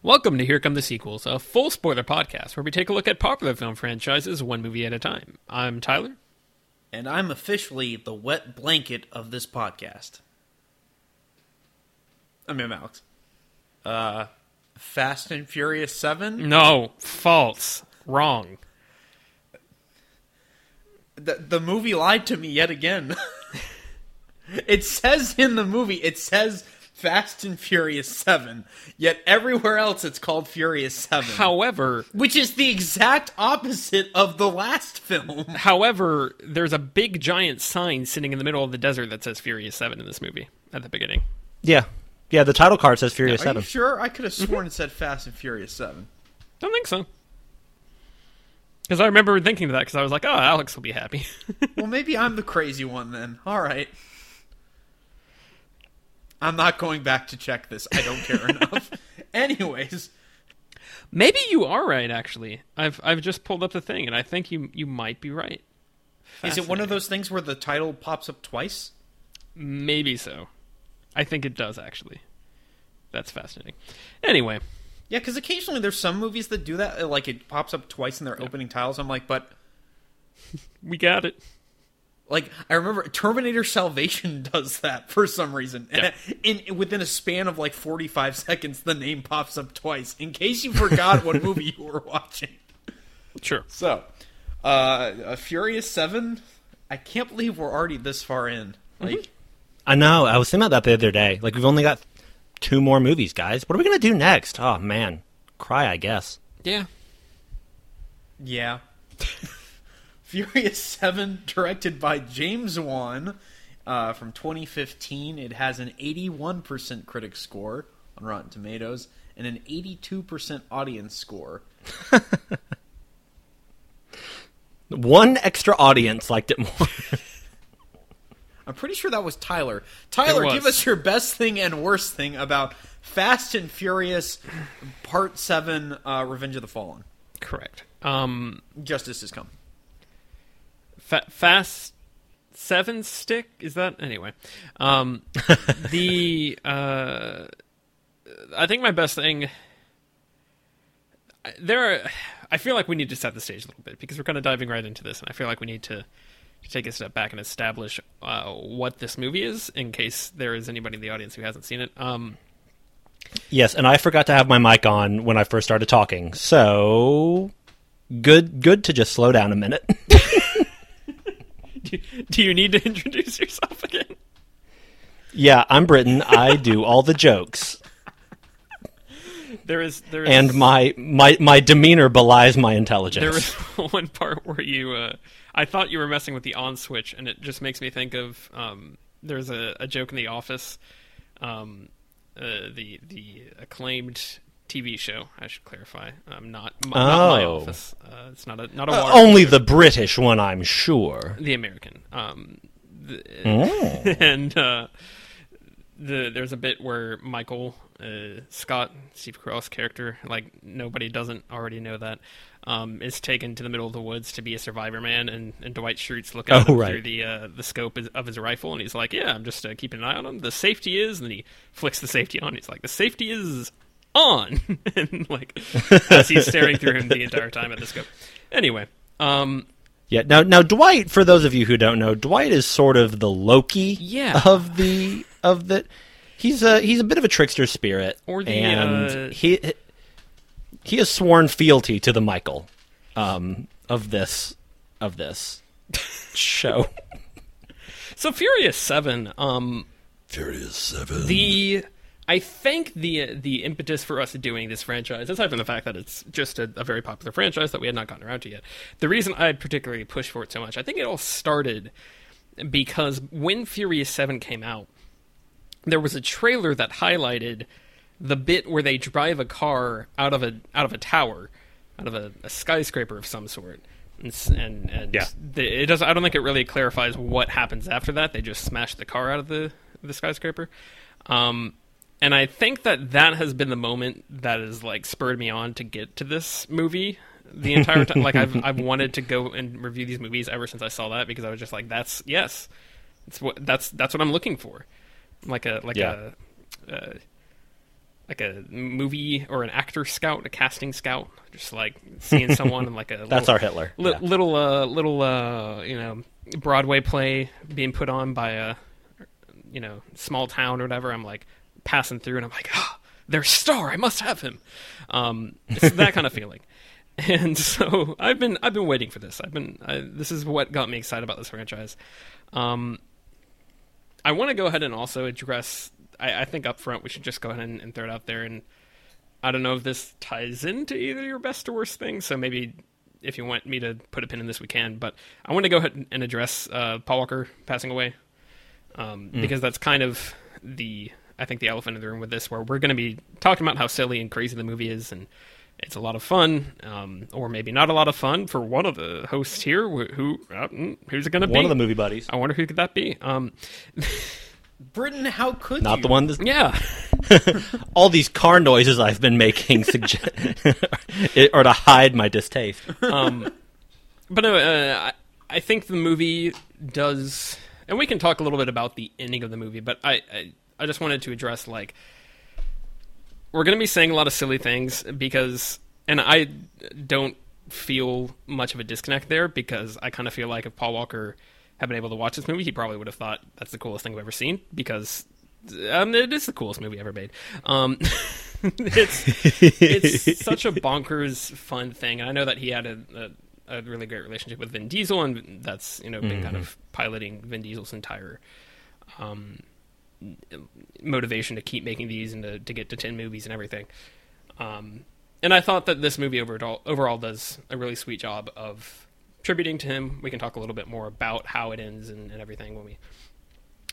Welcome to Here Come the Sequels, a full spoiler podcast where we take a look at popular film franchises one movie at a time. I'm Tyler. And I'm officially the wet blanket of this podcast. I mean, Alex. Uh, Fast and Furious 7? No, false. Wrong. The, the movie lied to me yet again. it says in the movie, it says Fast and Furious 7, yet everywhere else it's called Furious 7. However, which is the exact opposite of the last film. however, there's a big giant sign sitting in the middle of the desert that says Furious 7 in this movie at the beginning. Yeah, yeah. The title card says Furious Are Seven. you sure? I could have sworn mm-hmm. it said Fast and Furious 7. Don't think so. Because I remember thinking that because I was like, oh, Alex will be happy. well, maybe I'm the crazy one then. All right. I'm not going back to check this. I don't care enough. Anyways, Maybe you are right, actually. I've I've just pulled up the thing, and I think you you might be right. is it one of those things where the title pops up twice? Maybe so. I think it does actually. That's fascinating. Anyway, Yeah, because occasionally there's some movies that do that. Like it pops up twice in their opening titles. I'm like, but we got it. Like I remember Terminator Salvation does that for some reason. Yeah. In within a span of like 45 seconds, the name pops up twice in case you forgot what movie you were watching. Sure. So, uh, a Furious Seven. I can't believe we're already this far in. Like, I know. I was thinking about that the other day. Like we've only got two more movies, guys. What are we gonna do next? Oh man, cry. I guess. Yeah. yeah. Furious Seven, directed by James Wan, uh, from 2015. It has an 81% critic score on Rotten Tomatoes and an 82% audience score. One extra audience liked it more. I'm pretty sure that was Tyler. Tyler, was. give us your best thing and worst thing about Fast and Furious Part 7 uh, Revenge of the Fallen. Correct. Um, Justice is coming. Fa- fast seven stick is that anyway? Um, the uh, I think my best thing. There are. I feel like we need to set the stage a little bit because we're kind of diving right into this, and I feel like we need to take a step back and establish uh, what this movie is, in case there is anybody in the audience who hasn't seen it. Um, yes, and I forgot to have my mic on when I first started talking. So good. Good to just slow down a minute. do, do you need to introduce yourself again? yeah, I'm Britain. I do all the jokes, There is there is and my my my demeanor belies my intelligence. There was one part where you, uh, I thought you were messing with the on switch, and it just makes me think of um, there's a, a joke in The Office, um, uh, the the acclaimed TV show. I should clarify, um, not, m- not my Oh. Office. Uh, it's not a not a Uh, only the British one, I'm sure. the American. Um, the, Oh. and uh, the there's a bit where Michael uh, Scott, Steve Carell's character, like nobody doesn't already know that, um, is taken to the middle of the woods to be a survivor man, and, and Dwight Schrute's looking Oh, right. through the uh, the scope of his rifle, and he's like, "Yeah, I'm just uh, keeping an eye on him. The safety is," and then he flicks the safety on. He's like, "The safety is." On and like as he's staring through him the entire time at the scope. Anyway, um, Yeah. Now, now Dwight. For those of you who don't know, Dwight is sort of the Loki Yeah. of the of the. He's a he's a bit of a trickster spirit, Or the, and uh, he he has sworn fealty to the Michael um, of this of this show. So Furious Seven, um, Furious Seven. the I think the the impetus for us doing this franchise, aside from the fact that it's just a, a very popular franchise that we had not gotten around to yet, the reason I particularly pushed for it so much, I think it all started because when Furious Seven came out, there was a trailer that highlighted the bit where they drive a car out of a out of a tower, out of a, a skyscraper of some sort. And and, and Yeah. the, it does. I don't think it really clarifies what happens after that. They just smash the car out of the the skyscraper. Um, and I think that that has been the moment that has like spurred me on to get to this movie the entire time. like I've I've wanted to go and review these movies ever since I saw that because I was just like, that's yes, it's what that's that's what I'm looking for, like a like Yeah. a. Uh, like a movie or an actor scout, a casting scout, just like seeing someone in like a That's little, our Hitler. li- Yeah. little uh little uh you know Broadway play being put on by a you know small town or whatever. I'm like passing through and I'm like, ah, their star. I must have him. Um, it's that kind of feeling. And so I've been I've been waiting for this. I've been I, this is what got me excited about this franchise. Um, I want to go ahead and also address. I, I think up front we should just go ahead and, and throw it out there. And I don't know if this ties into either your best or worst thing. So maybe if you want me to put a pin in this, we can. But I want to go ahead and address uh, Paul Walker passing away um, because that's kind of the I think the elephant in the room with this, where we're going to be talking about how silly and crazy the movie is, and it's a lot of fun, um, or maybe not a lot of fun for one of the hosts here. Who, who uh, mm, who's it going to be? One of the movie buddies. I wonder who could that be. Um, Britain, how could Not you? the one that's yeah, all these car noises I've been making suggest or to hide my distaste. um, but no, uh, I, I think the movie does, and we can talk a little bit about the ending of the movie. But I, I, I just wanted to address like we're going to be saying a lot of silly things because, and I don't feel much of a disconnect there because I kind of feel like if Paul Walker had been able to watch this movie, he probably would have thought that's the coolest thing I've ever seen because um, it is the coolest movie ever made. Um, it's it's such a bonkers fun thing, and I know that he had a, a, a really great relationship with Vin Diesel, and that's you know been kind of piloting Vin Diesel's entire um, motivation to keep making these and to, to get to ten movies and everything. Um, and I thought that this movie overall overall does a really sweet job of tributing to him. We can talk a little bit more about how it ends and, and everything when we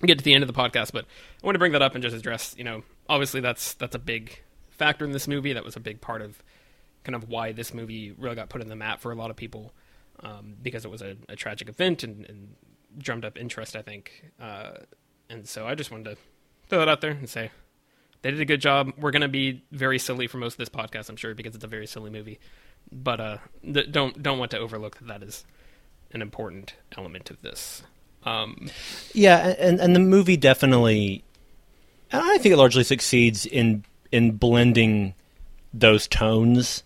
get to the end of the podcast. But I want to bring that up and just address, you know, obviously that's that's a big factor in this movie. That was a big part of kind of why this movie really got put in the map for a lot of people um, because it was a, a tragic event and, and drummed up interest, I think. Uh, and so I just wanted to throw that out there and say they did a good job. We're going to be very silly for most of this podcast, I'm sure, because it's a very silly movie. But uh, th- don't don't want to overlook that that is an important element of this. Um, Yeah, and and the movie definitely, I think it largely succeeds in in blending those tones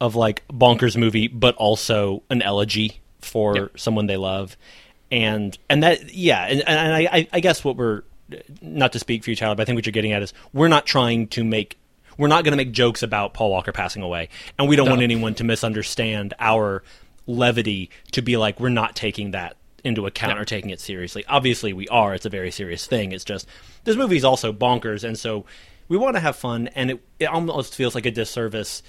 of like bonkers movie, but also an elegy for Yep. someone they love, and and that yeah, and, and I I- guess what we're not to speak for you, Tyler, but I think what you're getting at is we're not trying to make. We're not going to make jokes about Paul Walker passing away, and we don't No. want anyone to misunderstand our levity to be like we're not taking that into account No. or taking it seriously. Obviously, we are. It's a very serious thing. It's just this movie is also bonkers, and so we want to have fun. And it, it almost feels like a disservice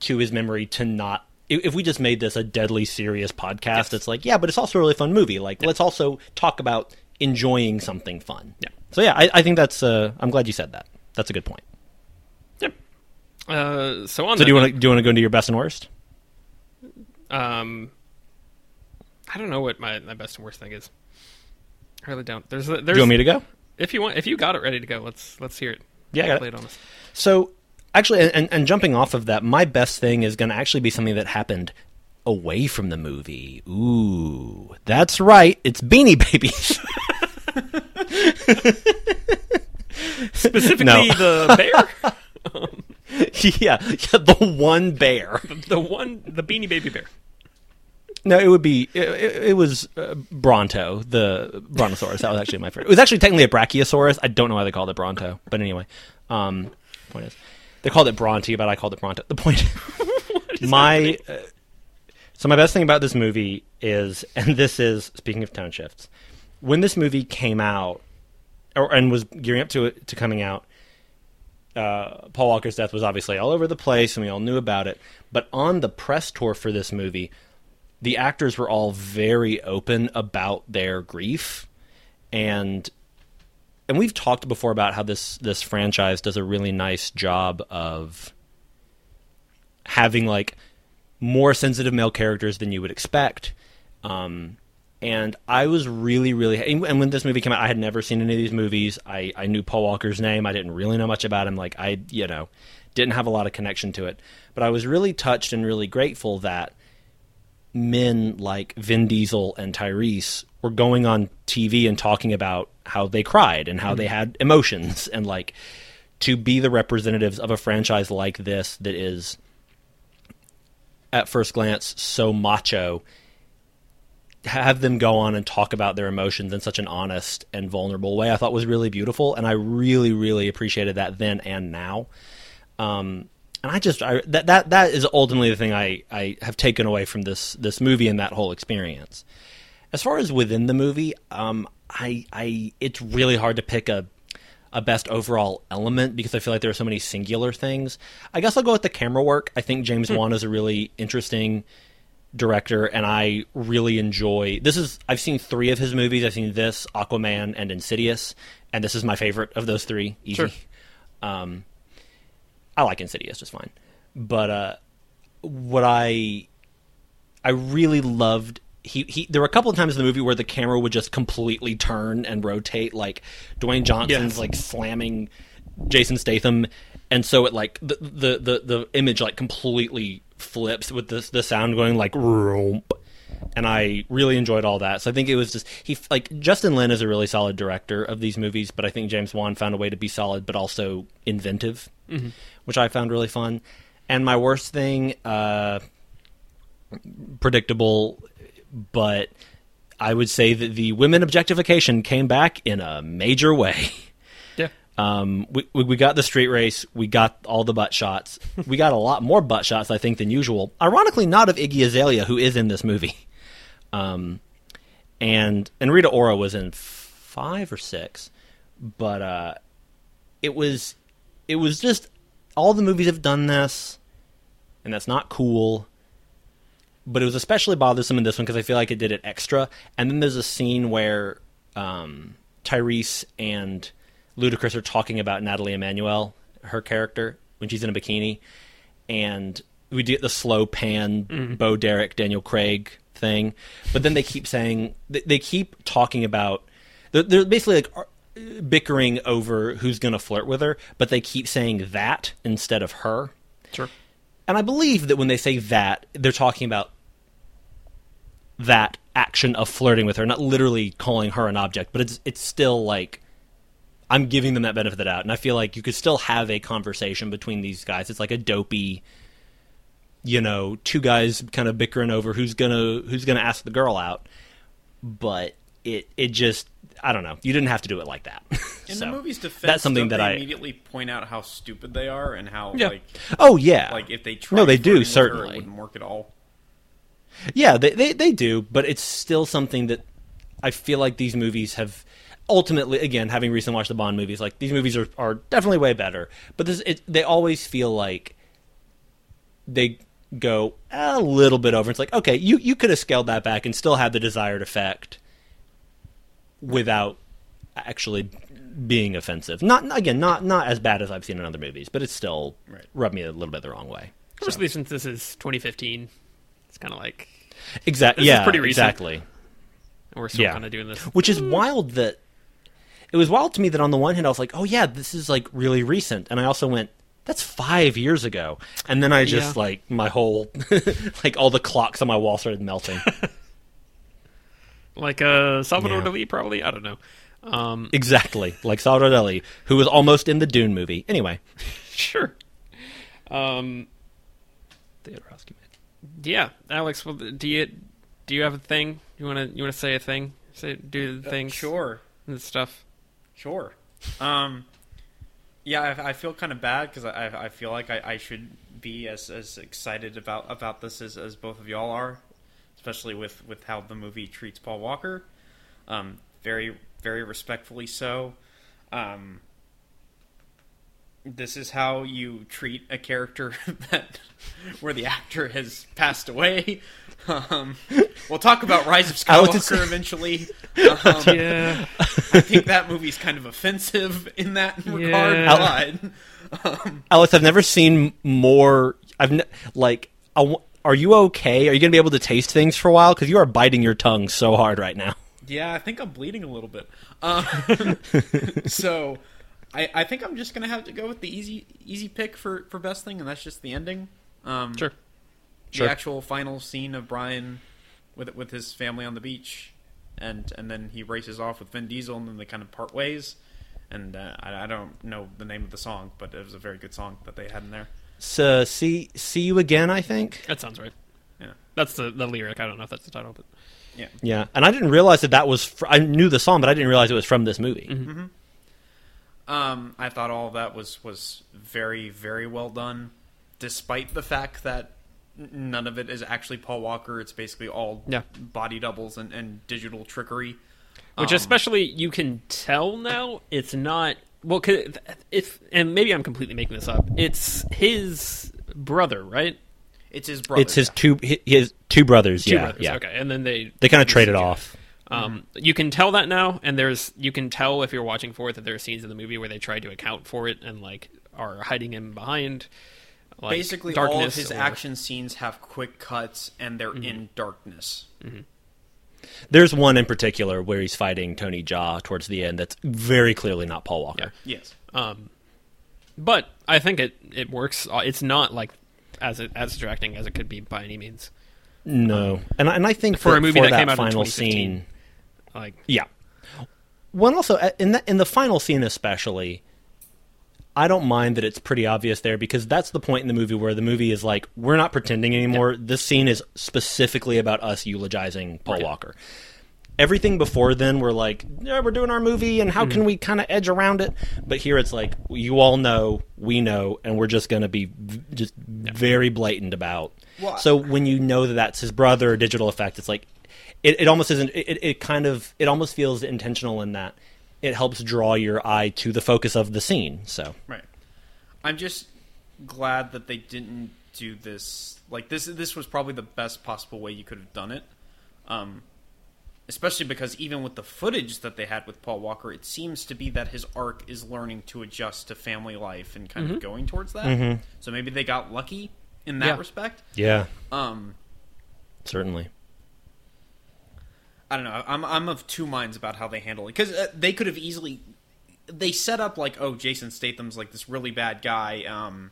to his memory to not. If we just made this a deadly serious podcast, Yes. it's like, yeah, but it's also a really fun movie. Like, let's also talk about enjoying something fun. Yeah. So yeah, I, I think that's. Uh, I'm glad you said that. That's a good point. yep. Uh, so on So do you want to do you want to go into your best and worst? Um, I don't know what my, my best and worst thing is. I really don't. There's a, Do there's you want me to go? if you want if you got it ready to go, let's let's hear it. Yeah, I got it. It. So, actually, and, and jumping off of that, my best thing is going to actually be something that happened away from the movie. Ooh, that's right. It's Beanie Babies. Specifically, No. the bear, yeah, yeah, the one bear. the one, the Beanie Baby bear. No, it would be. It, it, it was uh, Bronto, the brontosaurus. That was actually my favorite. It was actually technically a brachiosaurus. I don't know why they called it Bronto, but anyway. Um, point is, they called it Bronte, but I called it Bronte. The point. my uh, so my best thing about this movie is, and this is speaking of tone shifts, when this movie came out, or and was gearing up to it to coming out. Uh, Paul Walker's death was obviously all over the place, and we all knew about it. But on the press tour for this movie, the actors were all very open about their grief, and and we've talked before about how this this franchise does a really nice job of having like more sensitive male characters than you would expect. Um, and I was really, really, and when this movie came out, I had never seen any of these movies. I, I knew Paul Walker's name. I didn't really know much about him. Like I, you know, didn't have a lot of connection to it. But I was really touched and really grateful that men like Vin Diesel and Tyrese were going on TV and talking about how they cried and how they had emotions and like to be the representatives of a franchise like this that is at first glance so macho have them go on and talk about their emotions in such an honest and vulnerable way i thought was really beautiful and i really really appreciated that then and now. Um, and i just I, that that that is ultimately the thing i i have taken away from this this movie and that whole experience as far as within the movie um, i i it's really hard to pick a a best overall element because I feel like there are so many singular things. I guess I'll go with the camera work. I think James Wan is a really interesting director and I really enjoy this is I've seen 3 of his movies. I've seen this, Aquaman and Insidious, and this is my favorite of those 3. Easy. Sure. Um I like Insidious just fine. But uh what I I really loved he, he there were a couple of times in the movie where the camera would just completely turn and rotate like Dwayne Johnson's Yes. like slamming Jason Statham and so it like the the the, the image like completely flips with this the sound going like "Roomp." and I really enjoyed all that. So I think it was just he like Justin Lin is a really solid director of these movies, but I think James Wan found a way to be solid but also inventive, which I found really fun. And my worst thing, uh, predictable, but I would say that the women objectification came back in a major way. Yeah. Um, we, we we got the street race. We got all the butt shots. We got a lot more butt shots, I think, than usual. Ironically, not of Iggy Azalea, who is in this movie. Um, and and Rita Ora was in five or six, but uh, it was it was just all the movies have done this, and that's not cool. But it was especially bothersome in this one because I feel like it did it extra. And then there's a scene where um, Tyrese and Ludacris are talking about Nathalie Emmanuel, her character, when she's in a bikini, and we get the slow pan Bo Derek Daniel Craig thing, but then they keep saying they, keep talking about they're, they're basically like bickering over who's going to flirt with her, but they keep saying that instead of her. Sure. And I believe that when they say that, they're talking about that action of flirting with her, not literally calling her an object, but it's it's still like I'm giving them that benefit of the doubt, and I feel like you could still have a conversation between these guys. It's like a dopey, you know, two guys kind of bickering over who's gonna who's gonna ask the girl out, but it it just I don't know. You didn't have to do it like that. In So, the movie's defense, that's something that they I immediately point out how stupid they are and how Yeah. like oh yeah like if they tried no they do flirting with her, certainly it wouldn't work at all. Yeah, they, they they do, but it's still something that I feel like these movies have ultimately again having recently watched the Bond movies, like these movies are, are definitely way better. But this it, they always feel like they go a little bit over. It's like, okay, you, you could have scaled that back and still had the desired effect without actually being offensive. Not again, not not as bad as I've seen in other movies, but it's still Right. rubbed me a little bit the wrong way. Especially since this is 2015. It's kind of like Exactly. This is Yeah, pretty recent. exactly. we're still Yeah. kind of doing this. which is wild that it was wild to me that on the one hand I was like, oh yeah, this is like really recent, and I also went, that's five years ago, and then I just Yeah. like my whole like all the clocks on my wall started melting. Like uh, Salvador Yeah. Dali, probably. I don't know. Um, exactly, like Salvador Dali, who was almost in the Dune movie. Anyway, sure. Um, Jodorowsky. yeah, Alex. Well, do you do you have a thing you want to you want to say a thing? Say do the things. Sure, And stuff. sure. Um, yeah, I, I feel kind of bad because I, I feel like I, I should be as, as excited about about this as, as both of y'all are, especially with, with how the movie treats Paul Walker. Um, very very respectfully so. Um, this is how you treat a character that where the actor has passed away. Um, we'll talk about Rise of Skywalker eventually. Um, Yeah. I think that movie's kind of offensive in that regard. Yeah. But Alex, I've never seen more. I've ne- like. I are you okay? Are you going to be able to taste things for a while? Because you are biting your tongue so hard right now. yeah, I think I'm bleeding a little bit. Um, so I, I think I'm just gonna have to go with the easy easy pick for, for best thing, and that's just the ending. Um, Sure. the Sure. actual final scene of Brian with with his family on the beach, and and then he races off with Vin Diesel, and then they kind of part ways, and uh, I, I don't know the name of the song, but it was a very good song that they had in there. So see see you again. I think. That sounds right. Yeah, That's the the lyric. I don't know if that's the title, but yeah. Yeah, and I didn't realize that that was. Fr- I knew the song, but I didn't realize it was from this movie. Um, I thought all of that was was very very well done, despite the fact that none of it is actually Paul Walker. It's basically all Yeah. body doubles and, and digital trickery. which Um, especially you can tell now it's not well 'cause if and maybe I'm completely making this up. It's his brother, right? it's his brother. It's his yeah. two his two brothers. Two yeah, brothers. yeah. Okay, and then they They kind of traded off. Um, You can tell that now, and there's you can tell if you're watching for it that there are scenes in the movie where they try to account for it and like are hiding him behind. Like, Basically, all of darkness his or- Mm-hmm. action scenes have quick cuts, and they're in darkness. There's one in particular where he's fighting Tony Jaa towards the end. That's very clearly not Paul Walker. Yes. Um, but I think it it works. Uh, It's not like as as distracting as it could be by any means. No, and I- and I think For a that movie for that came out in final 2015. scene. Like Yeah. One also uh, in the in the final scene especially, I don't mind that it's pretty obvious there because that's the point in the movie where the movie is like we're not pretending anymore. This scene is specifically about us eulogizing Paul Right. Walker. Everything before then we're like, yeah, we're doing our movie and how Mm-hmm. can we kind of edge around it? But here it's like you all know, we know, and we're just going to be v- just very blatant about. Well, so when you know that that's his brother, digital effect, it's like it, it almost isn't. It, it kind of it almost feels intentional in that it helps draw your eye to the focus of the scene. So Right. I'm just glad that they didn't do this. Like this, this was probably the best possible way you could have done it. Um, especially because even with the footage that they had with Paul Walker, it seems to be that his arc is learning to adjust to family life and kind of going towards that. Mm-hmm. So maybe they got lucky in that Yeah. respect. yeah, Um, certainly. I don't know. I'm I'm of two minds about how they handle it because uh, they could have easily they set up like oh Jason Statham's like this really bad guy, um,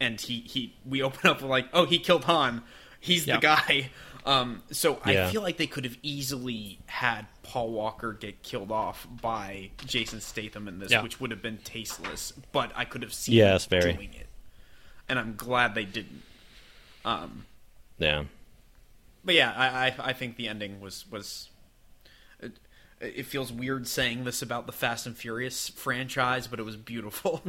and he he we open up with like oh he killed Han, he's Yeah. the guy. Um, so Yeah. I feel like they could have easily had Paul Walker get killed off by Jason Statham in this, Yeah. which would have been tasteless. But I could have seen Yes, very. doing it, and I'm glad they didn't. Um, Yeah. But yeah, I, I I think the ending was was. It, it feels weird saying this about the Fast and Furious franchise, but it was beautiful.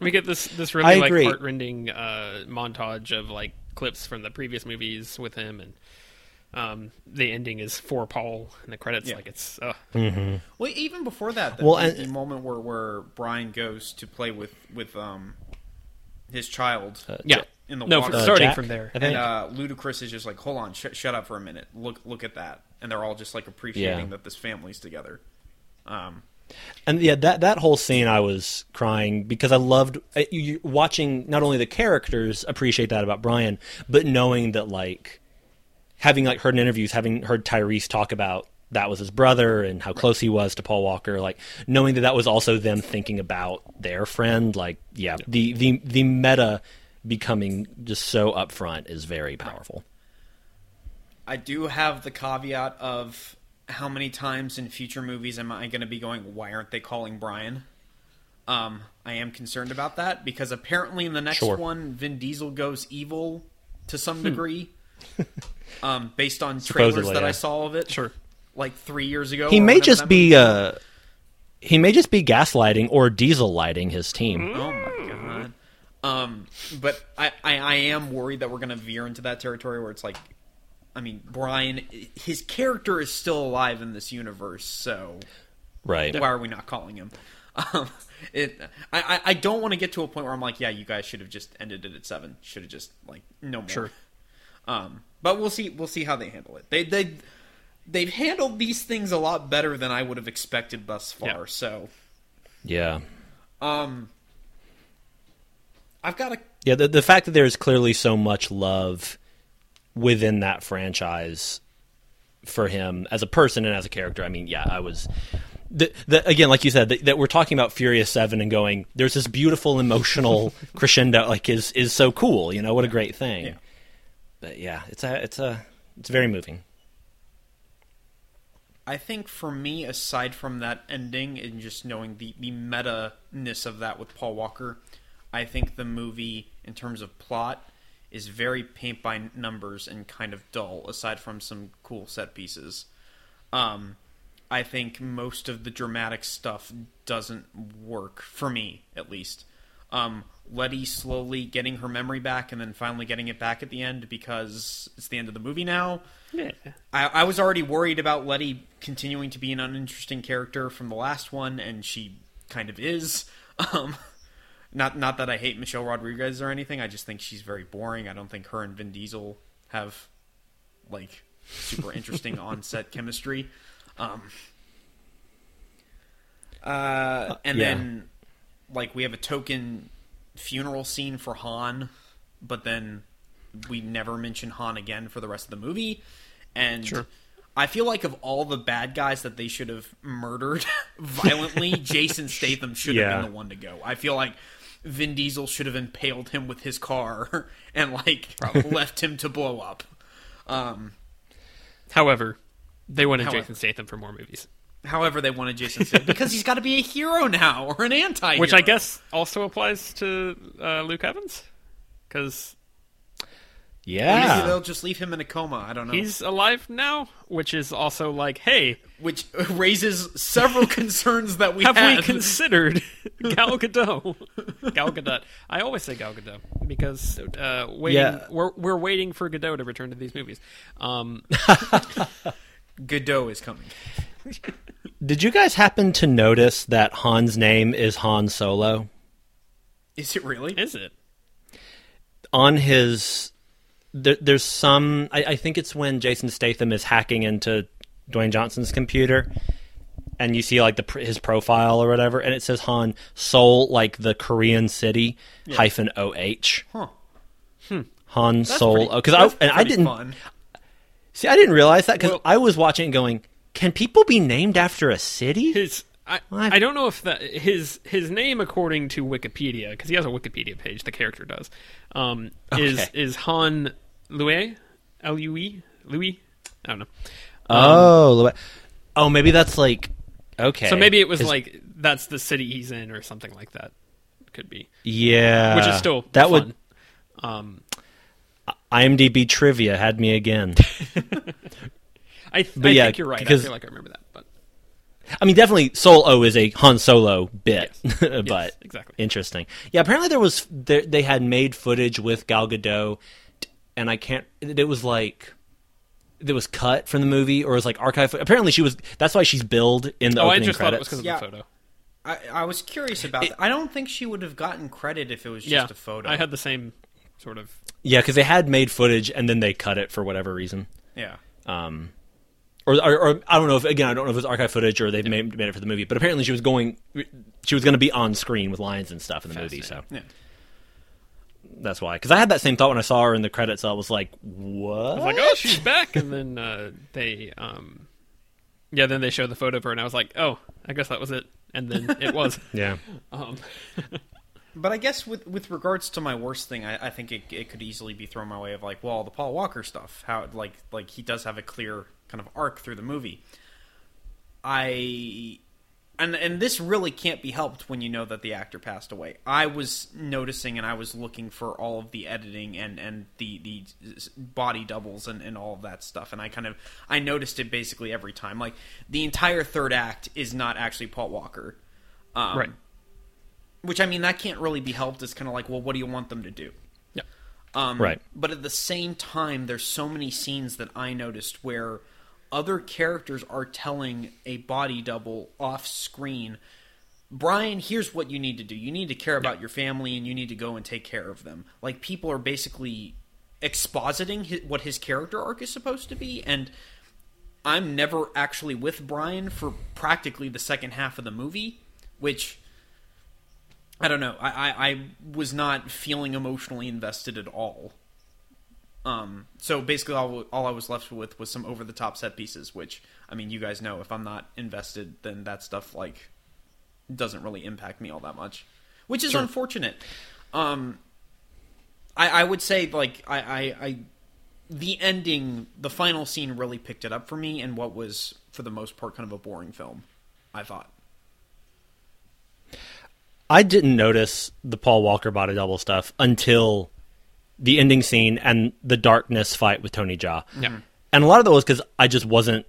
we get this this I really like agree. heartrending uh, montage of like clips from the previous movies with him, and um, the ending is for Paul and the credits. Yeah. Like it's uh, Well, even before that, the, Well, the, and- the moment where, where Brian goes to play with with um his child, yeah. In the no, water. from, Uh, starting Jack, from there. And uh, Ludacris is just like, "Hold on, sh- shut up for a minute. Look, look at that." And they're all just like appreciating Yeah. that this family's together. Um, And yeah, that that whole scene, I was crying because I loved uh, you, you- watching not only the characters appreciate that about Brian, but knowing that like having like heard in interviews, having heard Tyrese talk about that was his brother and how close he was to Paul Walker, like knowing that that was also them thinking about their friend, like yeah, the the the meta becoming just so upfront is very powerful. I do have the caveat of how many times in future movies am I going to be going, why aren't they calling Brian? Um, I am concerned about that because apparently in the next Sure. one, Vin Diesel goes evil to some degree, um, based on trailers Supposedly, that I saw of it. Sure. like three years ago. He may just be uh he may just be gaslighting or diesel lighting his team. Oh my god. Um, but I, I, I am worried that we're going to veer into that territory where it's like, I mean, Brian, his character is still alive in this universe, so Right. why are we not calling him? Um, it, I, I, I don't want to get to a point where I'm like, yeah, you guys should have just ended it at seven. Should have just like no more. Sure. Um, but we'll see. We'll see how they handle it. They they they've handled these things a lot better than I would have expected thus far. Yeah. So, Yeah. um, I've got a Yeah, the the fact that there's clearly so much love within that franchise for him as a person and as a character. I mean, yeah, I was the, the, again, like you said, that, that we're talking about Furious Seven and going. There's this beautiful emotional crescendo, like is is so cool. You know, what a great thing. Yeah. But yeah, it's a it's a it's very moving. I think for me, aside from that ending and just knowing the the meta ness of that with Paul Walker, I think the movie, in terms of plot, is very paint by numbers and kind of dull. Aside from some cool set pieces, um, I think most of the dramatic stuff doesn't work for me, at least. Um, Letty slowly getting her memory back and then finally getting it back at the end because it's the end of the movie now. Yeah. I, I was already worried about Letty continuing to be an uninteresting character from the last one, and she kind of is. Um, not not that I hate Michelle Rodriguez or anything. I just think she's very boring. I don't think her and Vin Diesel have like super interesting on set chemistry. Um, uh, and yeah. then like we have a token funeral scene for Han, but then we never mention Han again for the rest of the movie. And Sure. I feel like of all the bad guys that they should have murdered violently, Jason Statham should have been the one to go. I feel like Vin Diesel should have impaled him with his car and like left him to blow up. Um, However, they wanted However. Jason Statham for more movies, however, they wanted Jason Statham because he's got to be a hero now or an anti. Hero. Which I guess also applies to uh, Luke Evans because maybe Yeah. they'll just leave him in a coma. I don't know. he's alive now, which is also like, hey, which raises several concerns that we have had. we considered Gal Gadot? Gal Gadot. I always say Gal Gadot because uh, waiting, Yeah. we're we're waiting for Gadot to return to these movies. Um, Godot is coming. Did you guys happen to notice that Han's name is Han Solo? Is it really? is it? on his there, there's some I, I think it's when jason statham is hacking into dwayne johnson's computer and you see like the his profile or whatever and it says han seoul like the korean city hyphen oh Huh. han That's seoul because i and i didn't Fun. see i didn't realize that because Well- i was watching it going can people be named after a city? His I, I've- don't know if that his his name according to Wikipedia because he has a Wikipedia page the character does um, is is Han Louis? L U E? Louis? I don't know. Oh Lu- oh maybe that's like okay. So maybe it was 'Cause- like that's the city he's in or something like that could be. Yeah. Which is still that fun. would um, imdb trivia had me again. I, But I yeah, think you're right. Because- I feel like I remember that but I mean, definitely Soul O is a Han Solo bit, but Yes, exactly. interesting. Yeah, apparently there was there, they had made footage with Gal Gadot, and I can't. It was like it was cut from the movie, or it was like archive. Apparently, she was. That's why she's billed in the oh I opening just thought it was credits. because of Yeah. the photo I, I was curious about that. I don't think she would have gotten credit if it was just yeah a photo. I had the same sort of yeah, because they had made footage and then they cut it for whatever reason. yeah. Um, or, or, or I don't know if again I don't know if it was archive footage or they made, made it for the movie, but apparently she was going. She was going to be on screen with lines and stuff in the movie, so. Yeah. That's why. Because I had that same thought when I saw her in the credits. I was like, "What?" I was like, oh, she's back, and then uh, they, um, yeah, then they showed the photo of her, and I was like, oh, I guess that was it, and then it was. yeah. Um, But I guess with with regards to my worst thing, I, I think it, it could easily be thrown my way of like, well, the Paul Walker stuff. How like like he does have a clear kind of arc through the movie. I and and this really can't be helped when you know that the actor passed away. I was noticing and I was looking for all of the editing and and the the body doubles and and all of that stuff, and I kind of I noticed it basically every time. Like the entire third act is not actually Paul Walker. Um, right. which I mean that can't really be helped. It's kind of like, well, what do you want them to do? Yeah. Um, Right. But at the same time, there's so many scenes that I noticed where other characters are telling a body double off screen, Brian, here's what you need to do. You need to care about your family and you need to go and take care of them. Like people are basically expositing his, what his character arc is supposed to be, and I'm never actually with Brian for practically the second half of the movie, which I don't know. I, I, I was not feeling emotionally invested at all. Um, so basically, all, all I was left with was some over the top set pieces, which I mean, you guys know if I'm not invested, then that stuff like doesn't really impact me all that much, which is unfortunate. Um, I, I would say like I, I, I the ending, the final scene really picked it up for me, and what was for the most part, kind of a boring film. I thought. I didn't notice the Paul Walker body double stuff until the ending scene and the darkness fight with Tony Jaa. Yeah. And a lot of that was because I just wasn't.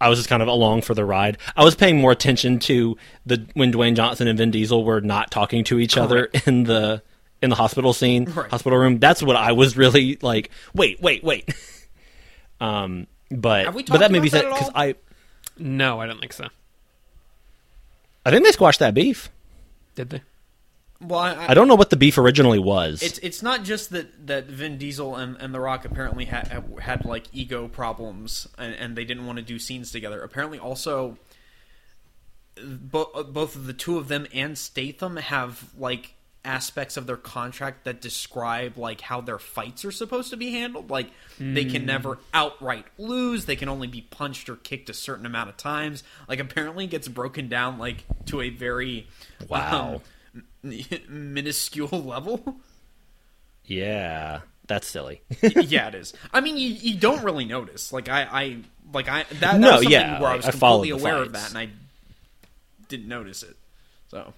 I was just kind of along for the ride. I was paying more attention to the when Dwayne Johnson and Vin Diesel were not talking to each other in the in the hospital scene, Right. hospital room. That's what I was really like. Wait, wait, wait. um, but Have we but that talked made me that because? I No, I don't think so. I think they squashed that beef. Did they? Well, I, I don't know what the beef originally was. It's it's not just that, that Vin Diesel and, and The Rock apparently had had like ego problems and, and they didn't want to do scenes together. Apparently, also bo- both of the two of them and Statham have like aspects of their contract that describe like how their fights are supposed to be handled. Like they can never outright lose. They can only be punched or kicked a certain amount of times. Like apparently, it gets broken down like to a very Wow. um, minuscule level. yeah, that's silly. yeah, it is. I mean, you, you don't really notice. Like I, I like I that, that No, was yeah, where I was I completely the aware of that, and I didn't notice it. So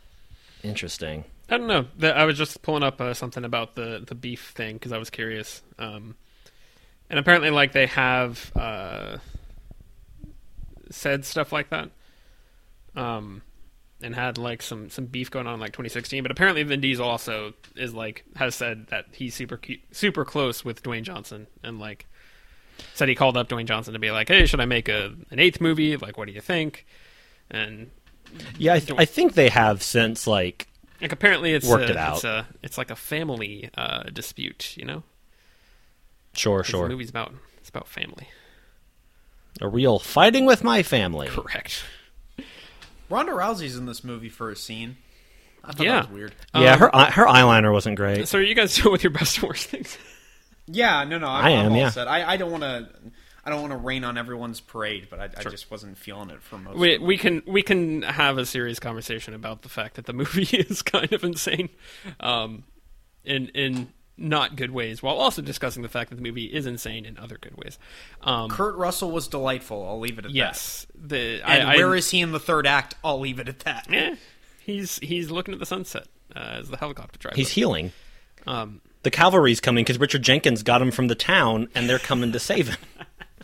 Interesting. I don't know. I was just pulling up uh, something about the the beef thing because I was curious. Um, and apparently, like they have uh, said stuff like that, um, and had like some some beef going on in like 2016. But apparently, Vin Diesel also is like has said that he's super super close with Dwayne Johnson, and like said he called up Dwayne Johnson to be like, "Hey, should I make a an eighth movie? Like, what do you think?" And Yeah, I, th- I think they have since like Like apparently it's Worked a, it out. It's, a, it's like a family uh, dispute, you know. Sure, sure, The movie's about it's about family. a real fighting with my family. Correct. Ronda Rousey's in this movie for a scene. I thought Yeah. that was weird. Yeah, Um, her her eyeliner wasn't great. So are you guys doing with your best and worst things? Yeah, no, no, I'm, I am, I'm all yeah. set. I, I don't want to. I don't want to rain on everyone's parade, but I, I just wasn't feeling it for most. We of them. we can we can have a serious conversation about the fact that the movie is kind of insane, um, in in not good ways, while also discussing the fact that the movie is insane in other good ways. Um, Kurt Russell was delightful. I'll leave it at that. yes, the that. And I, where I, is he in the third act? I'll leave it at that. eh, he's he's looking at the sunset uh, as the helicopter drives. He's up. healing. Um, The cavalry's coming because Richard Jenkins got him from the town, and they're coming to save him.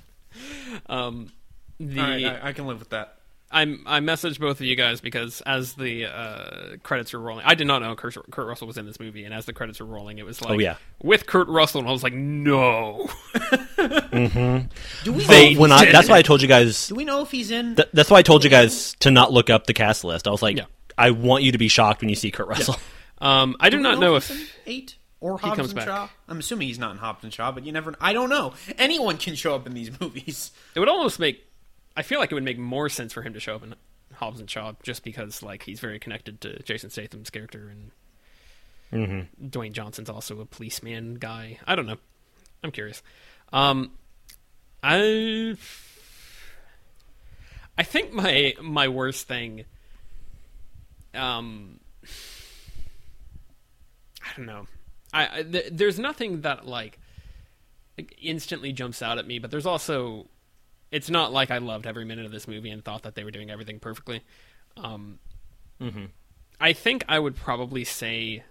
um, the All right, I, I can live with that. I I messaged both of you guys because as the uh, credits were rolling, I did not know Kurt, Kurt Russell was in this movie, and as the credits were rolling, it was like, Oh, yeah. with Kurt Russell, and I was like, no, Do we They, know? when I, that's why I told you guys. Do we know if he's in? Th- that's why I told you guys to not look up the cast list. I was like, Yeah. I want you to be shocked when you see Kurt Russell. um, I do, we not know he's if eight or he comes and back. Shaw. I'm assuming he's not in Hobbs and Shaw, but you never. I don't know. Anyone can show up in these movies. it would almost make. I feel like it would make more sense for him to show up in Hobbs and Shaw, just because like he's very connected to Jason Statham's character, and Mm-hmm. Dwayne Johnson's also a policeman guy. I don't know. I'm curious. Um, I I think my my worst thing. Um, I don't know. I, I th- there's nothing that like instantly jumps out at me, but there's also it's not like I loved every minute of this movie and thought that they were doing everything perfectly. Um, I think I would probably say,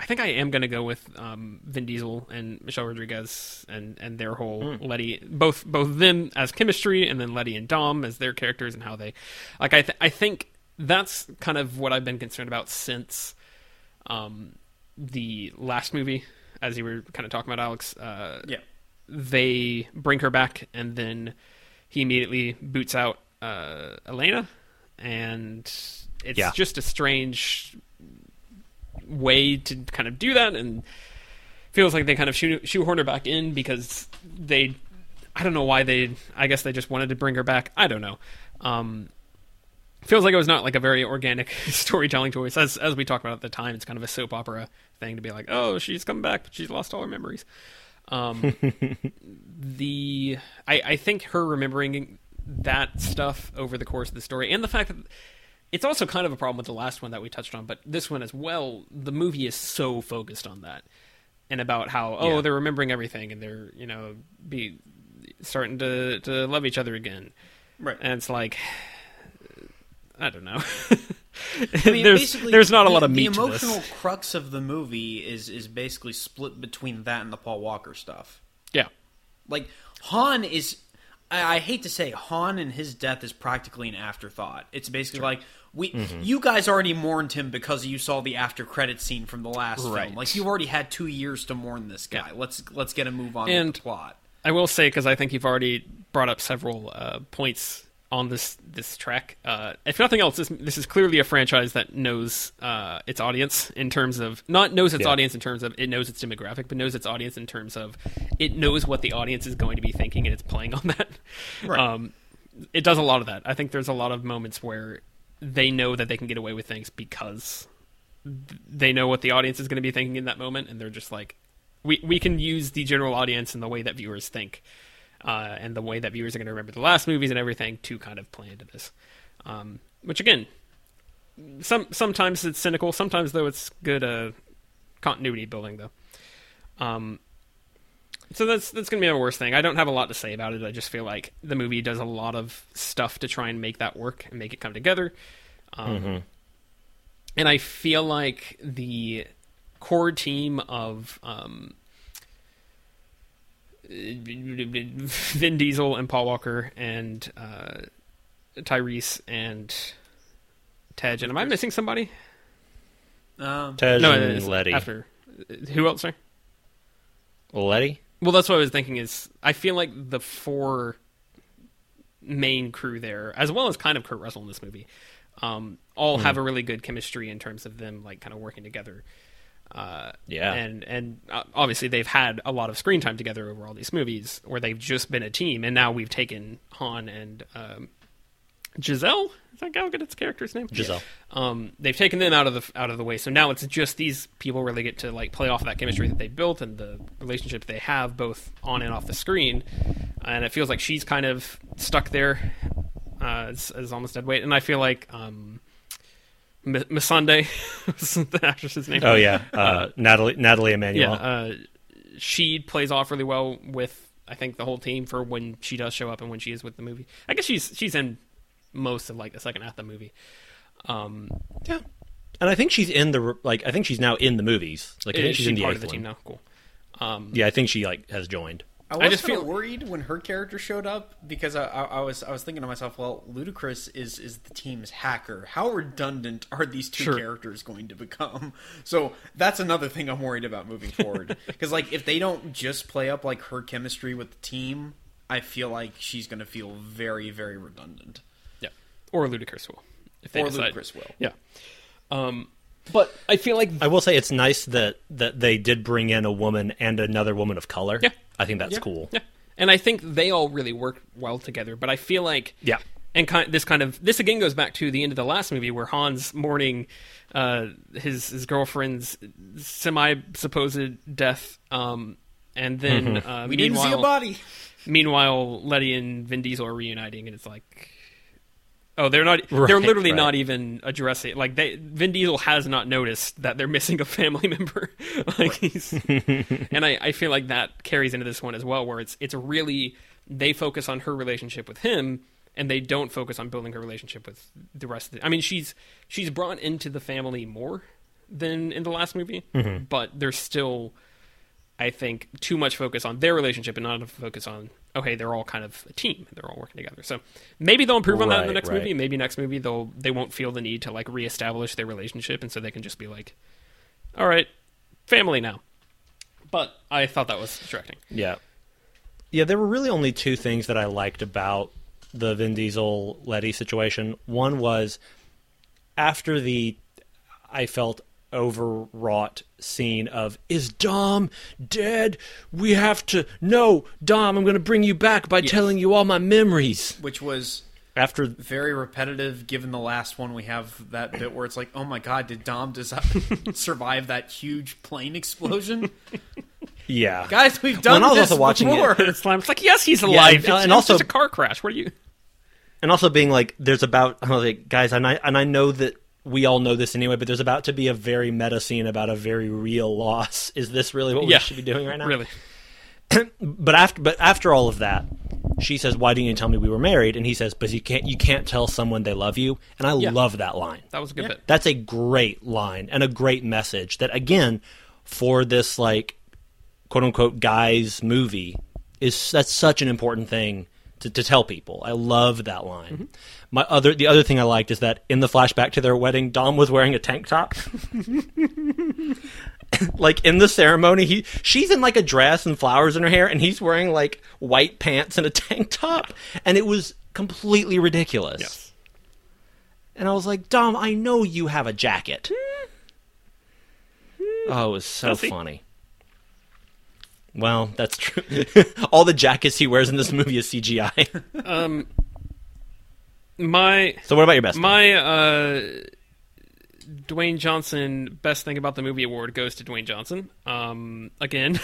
I think I am going to go with um, Vin Diesel and Michelle Rodriguez and, and their whole Letty, both both them as chemistry, and then Letty and Dom as their characters and how they, like I th- I think that's kind of what I've been concerned about since, um, the last movie, as you were kind of talking about, Alex. Uh, Yeah. they bring her back, and then he immediately boots out uh, Elena, and it's Yeah. just a strange way to kind of do that, and feels like they kind of shoe- shoehorn her back in because they, I don't know why they, I guess they just wanted to bring her back. I don't know. Um, feels like it was not like a very organic storytelling choice. As as we talked about at the time, it's kind of a soap opera thing to be like, oh, she's come back, but she's lost all her memories. Um, the I, I think her remembering that stuff over the course of the story, and the fact that it's also kind of a problem with the last one that we touched on, but this one as well. The movie is so focused on that and about how oh Yeah. they're remembering everything and they're you know be starting to to love each other again, Right. and it's like, I don't know. I mean, there's there's not a the- lot of meat The emotional crux of the movie is is basically split between that and the Paul Walker stuff. Yeah, Like Han is, I, I hate to say, Han and his death is practically an afterthought. It's basically like we, Mm-hmm. you guys already mourned him because you saw the after credit scene from the last Right. film. Like you've already had two years to mourn this guy. Let's let's get a move on with And- the plot. I will say because I think you've already brought up several uh, points on this this track. Uh, if nothing else, this, this is clearly a franchise that knows uh, its audience in terms of not knows its Yeah. audience in terms of it knows its demographic, but knows its audience in terms of it knows what the audience is going to be thinking and it's playing on that. Right. Um, it does a lot of that. I think there's a lot of moments where they know that they can get away with things because they know what the audience is going to be thinking in that moment, and they're just like, we we can use the general audience and the way that viewers think, uh, and the way that viewers are going to remember the last movies and everything to kind of play into this. Um, which again, some sometimes it's cynical, sometimes though it's good uh, continuity building though. Um, so that's that's gonna be my worst thing. I don't have a lot to say about it. I just feel like the movie does a lot of stuff to try and make that work and make it come together. Um, And I feel like the core team of um, Vin Diesel and Paul Walker and uh, Tyrese and Tej. And am I missing somebody? Um, Tej no, and Letty. after. Who else? Sir? Letty? Well, that's what I was thinking. Is I feel like the four main crew there, as well as kind of Kurt Russell in this movie, um, all have a really good chemistry in terms of them like kind of working together. Uh, Yeah. and and uh, obviously they've had a lot of screen time together over all these movies, where they've just been a team, and now we've taken Han and um, Giselle. Is that Gal Gadot's character's name? Giselle. um, they've taken them out of the out of the way. So now it's just these people where they get to like play off that chemistry that they built and the relationship they have both on and off the screen. And it feels like she's kind of stuck there uh, as, as almost dead weight. And I feel like um, M- Missandei the actress's name. Oh yeah, uh, Nathalie Nathalie yeah. Emmanuel. Uh, she plays off really well with I think the whole team for when she does show up and when she is with the movie. I guess she's she's in most of like the second half of the movie. Um, yeah, and I think she's in the like. I think she's now in the movies. Like I think she's she in the part of the team one. now? Cool. Um, Yeah, I think she like has joined. I I was just just feel- worried when her character showed up because I, I, I was I was thinking to myself, well, Ludacris is is the team's hacker. How redundant are these two Sure. characters going to become? So that's another thing I'm worried about moving forward. Because like if they don't just play up like her chemistry with the team, I feel like she's going to feel very very redundant. Yeah, or Ludacris will if they Or decide. Ludacris will. Yeah. Um, but I feel like I will say it's nice that that they did bring in a woman and another woman of color. Yeah. I think that's Yeah. cool. yeah, and I think they all really work well together. But I feel like Yeah. and kind this kind of this again goes back to the end of the last movie where Hans mourning uh, his his girlfriend's semi supposed death, um, and then uh, We didn't see a body. meanwhile Letty and Vin Diesel are reuniting, and it's like. Oh, they're not. they're literally right. not even addressing. Like they, Vin Diesel has not noticed that they're missing a family member. like he's, and I, I feel like that carries into this one as well, where it's it's really they focus on her relationship with him, and they don't focus on building her relationship with the rest of the. I mean, she's she's brought into the family more than in the last movie, mm-hmm. but there's still, I think, too much focus on their relationship and not enough focus on okay, they're all kind of a team, they're all working together. So maybe they'll improve on that in the next right. movie. Maybe next movie they'll they won't feel the need to like reestablish their relationship, and so they can just be like, all right, family now. But I thought that was distracting. Yeah. Yeah, there were really only two things that I liked about the Vin Diesel Letty situation. One was after the I felt overwrought scene of is Dom dead? We have to no, Dom, I'm going to bring you back by Yes. telling you all my memories. Which was After very repetitive given the last one we have that bit where it's like oh my god did dom des- survive that huge plane explosion yeah. guys we've done I was this also watching before It's, like- it's like yes, he's alive. and- It's- and it's also- a car crash. What are you? and also being like there's about I was like guys and I and I know that we all know this anyway, but there's about to be a very meta scene about a very real loss. Is this really what we Yeah. should be doing right now? Really? But after but after all of that, she says, "Why didn't you tell me we were married?" And he says, "But you can't you can't tell someone they love you." And I Yeah. love that line. That was a good Yeah. bit. That's a great line and a great message that again for this like quote unquote guys movie is that's such an important thing to, to tell people. I love that line. Mm-hmm. My other the other thing I liked is that in the flashback to their wedding, Dom was wearing a tank top. like in the ceremony, he she's in like a dress and flowers in her hair, and he's wearing like white pants and a tank top, and it was completely ridiculous. Yes. And I was like, Dom, I know you have a jacket. oh, it was so funny. Well, that's true. All the jackets he wears in this movie is CGI. Um, My so, what about your best? my uh, Dwayne Johnson best thing about the movie award goes to Dwayne Johnson. Um, again,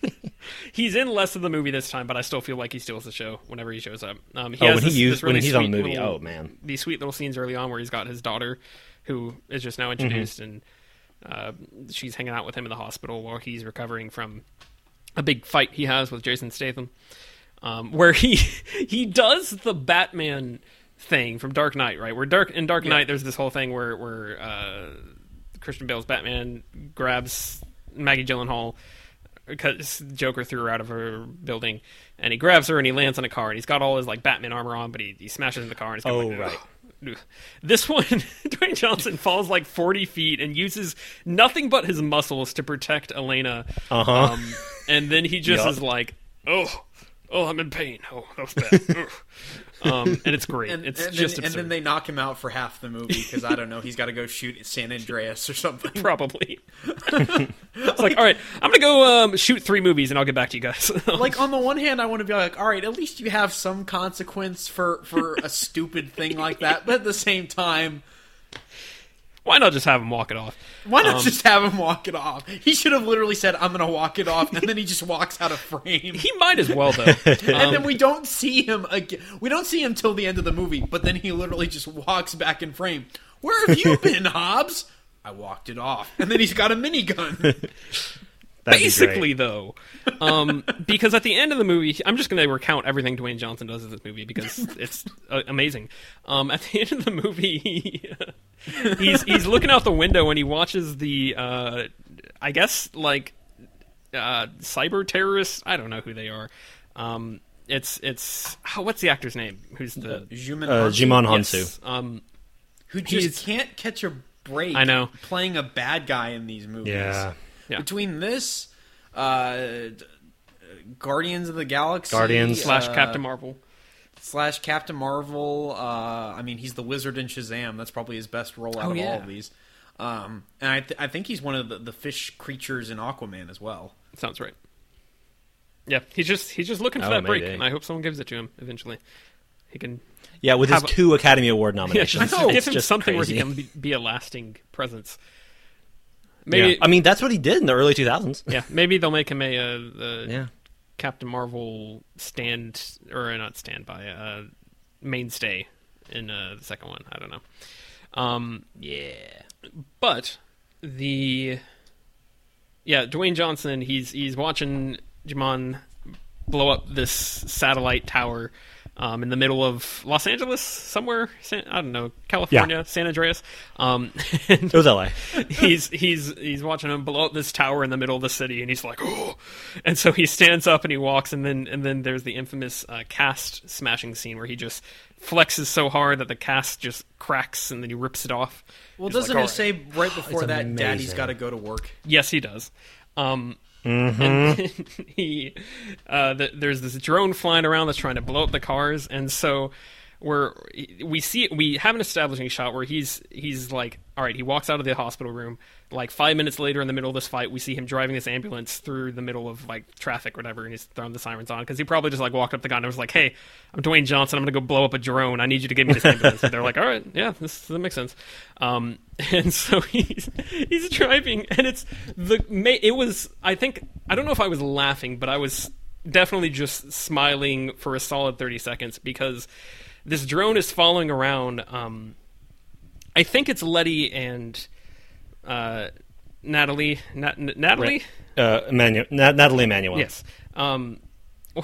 he's in less of the movie this time, but I still feel like he steals the show whenever he shows up. Um, he Oh, has when he this- used- really when he's on the movie, little- oh, man. these sweet little scenes early on where he's got his daughter, who is just now introduced, and uh, she's hanging out with him in the hospital while he's recovering from a big fight he has with Jason Statham, um, where he he does the Batman thing from Dark Knight, right? Where Dark in Dark Knight, there's this whole thing where where uh, Christian Bale's Batman grabs Maggie Gyllenhaal because Joker threw her out of her building, and he grabs her and he lands on a car, and he's got all his like Batman armor on, but he, he smashes in the car and he's Oh, going, right. This one, Dwayne Johnson falls like 40 feet and uses nothing but his muscles to protect Elena. Uh-huh. Um, and then he just Yup. is like, oh, oh, I'm in pain. Oh, that was bad. Um, and it's great. And, it's and just then, and then they knock him out for half the movie because I don't know he's got to go shoot San Andreas or something. Probably. it's like, all right, I'm gonna go um, shoot three movies and I'll get back to you guys. like on the one hand, I want to be like, all right, at least you have some consequence for for a stupid thing like that. But at the same time, Why not just have him walk it off? why not Um, just have him walk it off? He should have literally said, "I'm going to walk it off," and then he just walks out of frame. He might as well though. and Um, then we don't see him again. We don't see him till the end of the movie, but then he literally just walks back in frame. Where have you been, Hobbs? I walked it off, and then he's got a minigun. That'd basically great. though um, because at the end of the movie i'm just going to recount everything dwayne johnson does in this movie because it's uh, amazing um, at the end of the movie he, he's he's looking out the window and he watches the uh, i guess like uh, cyber terrorists i don't know who they are um, it's it's oh, what's the actor's name who's the Juman Uh, Hounsou, Djimon Hounsou. Yes, um, who just can't catch a break. I know. playing a bad guy in these movies. Yeah. Yeah. Between this, uh, Guardians of the Galaxy, Guardians. slash uh, captain marvel slash Captain Marvel. Uh, I mean, he's the Wizard in Shazam. That's probably his best role out Oh, of all of these. Um, and I, th- I think he's one of the, the fish creatures in Aquaman as well. sounds right yeah he's just he's just looking for Oh, that break and i hope someone gives it to him eventually he can Yeah, with his Have a- two Academy Award nominations, Yeah, nominations. just know. give him just something where he can be, be a lasting presence. Maybe, yeah. I mean, that's what he did in the early 2000s. yeah, maybe they'll make him a, uh uh Yeah. Captain Marvel stand or not standby, uh, mainstay in uh, the second one. I don't know. Um, Yeah. but the yeah, Dwayne Johnson, he's he's watching Jamon blow up this satellite tower um, in the middle of Los Angeles, somewhere. San, I don't know, California, San Andreas. Um, and It was LA. he's he's he's watching him blow up this tower in the middle of the city, and he's like, "Oh!" And so he stands up and he walks, and then and then there's the infamous uh, cast smashing scene where he just flexes so hard that the cast just cracks, and then he rips it off. Well, He's doesn't "All it right." say right before that, amazing. Daddy's got to go to work? Yes, he does. Um, Mm-hmm. And he, uh, the, there's this drone flying around that's trying to blow up the cars, and so we're we see we have an establishing shot where he's he's like, all right, he walks out of the hospital room. Like five minutes later, in the middle of this fight, we see him driving this ambulance through the middle of like traffic, or whatever, and he's throwing the sirens on because he probably just like walked up the guy and was like, "Hey, I'm Dwayne Johnson. I'm gonna go blow up a drone. I need you to give me this ambulance." and they're like, "All right, yeah, this that makes sense." Um, and so he's he's driving, and it's the it was I think I don't know if I was laughing, but I was definitely just smiling for a solid 30 seconds because this drone is following around. Um, I think it's Letty and uh, Nathalie. Nat- N- Nathalie? Uh, Emmanuel, Nat- Nathalie Emmanuel. Yes. Um,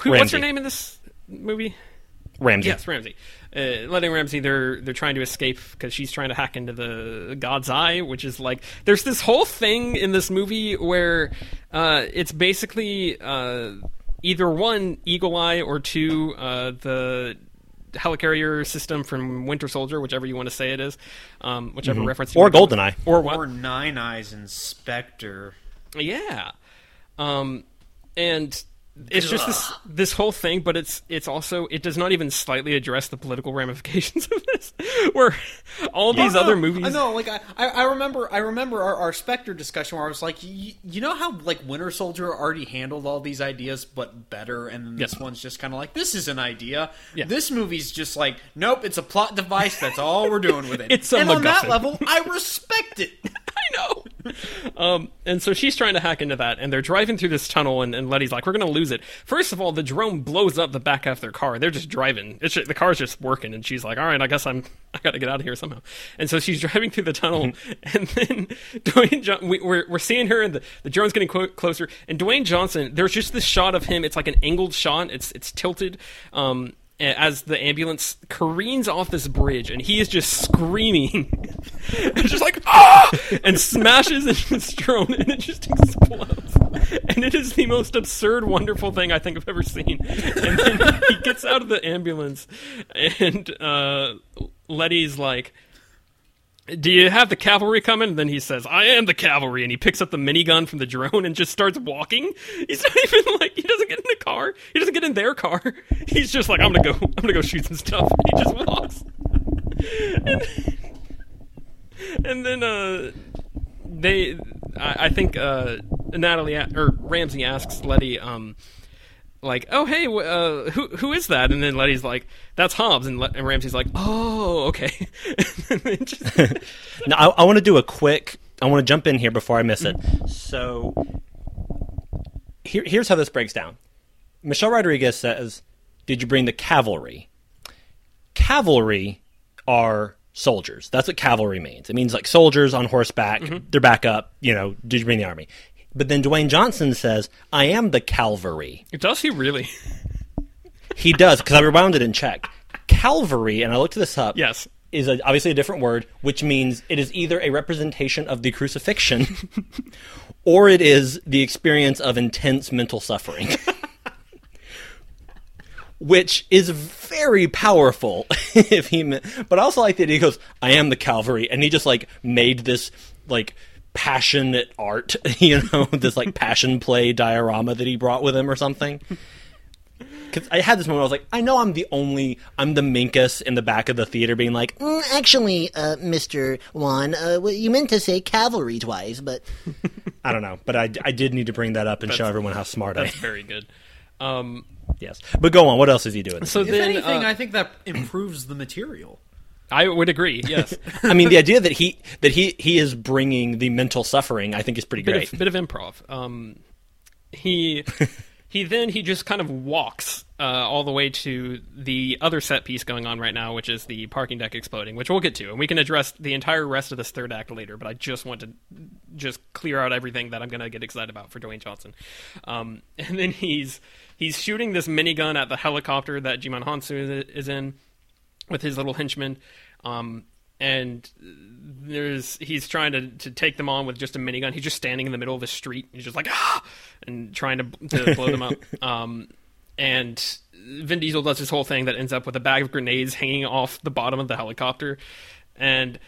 who, what's her name in this? movie? Ramsey. Yes, Ramsey. Uh, letting Ramsey, they're they're trying to escape because she's trying to hack into the God's Eye, which is like there's this whole thing in this movie where uh, it's basically uh, either one Eagle Eye or two uh, the helicarrier system from Winter Soldier, whichever you want to say it is, um, whichever reference Mm-hmm. Or wanna go with. Goldeneye. or what? Or Nine Eyes Inspector. Yeah. Um, and it's just this this whole thing, but it's it's also it does not even slightly address the political ramifications of this. Where all these other movies, I know, like I, I remember, I remember our, our Spectre discussion where I was like, y- you know how like Winter Soldier already handled all these ideas, but better, and then this Yeah. one's just kind of like, this is an idea. Yeah. This movie's just like, nope, it's a plot device. That's all we're doing with it. It's and on that level, I respect it. I know. Um, and so she's trying to hack into that, and they're driving through this tunnel, and, and Letty's like, "We're gonna lose it." First of all, the drone blows up the back half of their car. They're just driving. It's just, the car's just working, and she's like, "All right, I guess I'm I got to get out of here somehow." And so she's driving through the tunnel, and then Dwayne John, we, we're we're seeing her, and the, the drone's getting clo- closer, and Dwayne Johnson. There's just this shot of him. It's like an angled shot. It's it's tilted. Um, as the ambulance careens off this bridge, and he is just screaming, and just like ah, and smashes into this drone, and it just explodes. And it is the most absurd, wonderful thing I think I've ever seen. And then he gets out of the ambulance, and uh, Letty's like. Do you have the cavalry coming? And then he says, "I am the cavalry," and he picks up the minigun from the drone and just starts walking. He's not even like he doesn't get in the car. He doesn't get in their car. He's just like, "I'm gonna go. I'm gonna go shoot some stuff." And he just walks. And, and then uh, they, I, I think uh, Nathalie or Ramsey asks Letty, um, like, "Oh hey, uh, who who is that?" And then Letty's like, "That's Hobbs," and, Le- and Ramsey's like, "Oh, okay." Just- Now, I, I want to do a quick. I want to jump in here before I miss it. So, here, here's how this breaks down. Michelle Rodriguez says, "Did you bring the cavalry?" Cavalry are soldiers. That's what cavalry means. It means like soldiers on horseback. They're back up. You know, did you bring the army? But then Dwayne Johnson says, "I am the cavalry." Does he really? He does because I rewound it and checked. Calvary, and I looked this up. Yes. is a, obviously a different word, which means it is either a representation of the crucifixion, or it is the experience of intense mental suffering. Which is very powerful if he, meant, but I also like that he goes, "I am the Calvary," and he just like made this like passionate art, you know, this like passion play diorama that he brought with him or something. Because I had this moment, I was like, I know I'm the only, I'm the minkus in the back of the theater being like, Mm, Actually, uh, Mr. Juan, uh, well, you meant to say cavalry twice, but I don't know, but I, I did need to bring that up and show everyone how smart I am. That's very good. Um, Yes, but go on. What else is he doing? so If then, anything, uh, I think that improves the material. I would agree. Yes, I mean, the idea that he that he he is bringing the mental suffering, I think, is pretty bit great. of, bit of improv. Um, he he then he just kind of walks uh, all the way to the other set piece going on right now, which is the parking deck exploding, which we'll get to, and we can address the entire rest of this third act later. But I just want to just clear out everything that I'm going to get excited about for Dwayne Johnson. Um, and then he's he's shooting this minigun at the helicopter that Djimon Hounsou is in with his little henchman. Um, and there's he's trying to, to take them on with just a minigun. He's just standing in the middle of the street. He's just like ah, and trying to to blow them up. Um, and Vin Diesel does this whole thing that ends up with a bag of grenades hanging off the bottom of the helicopter, and.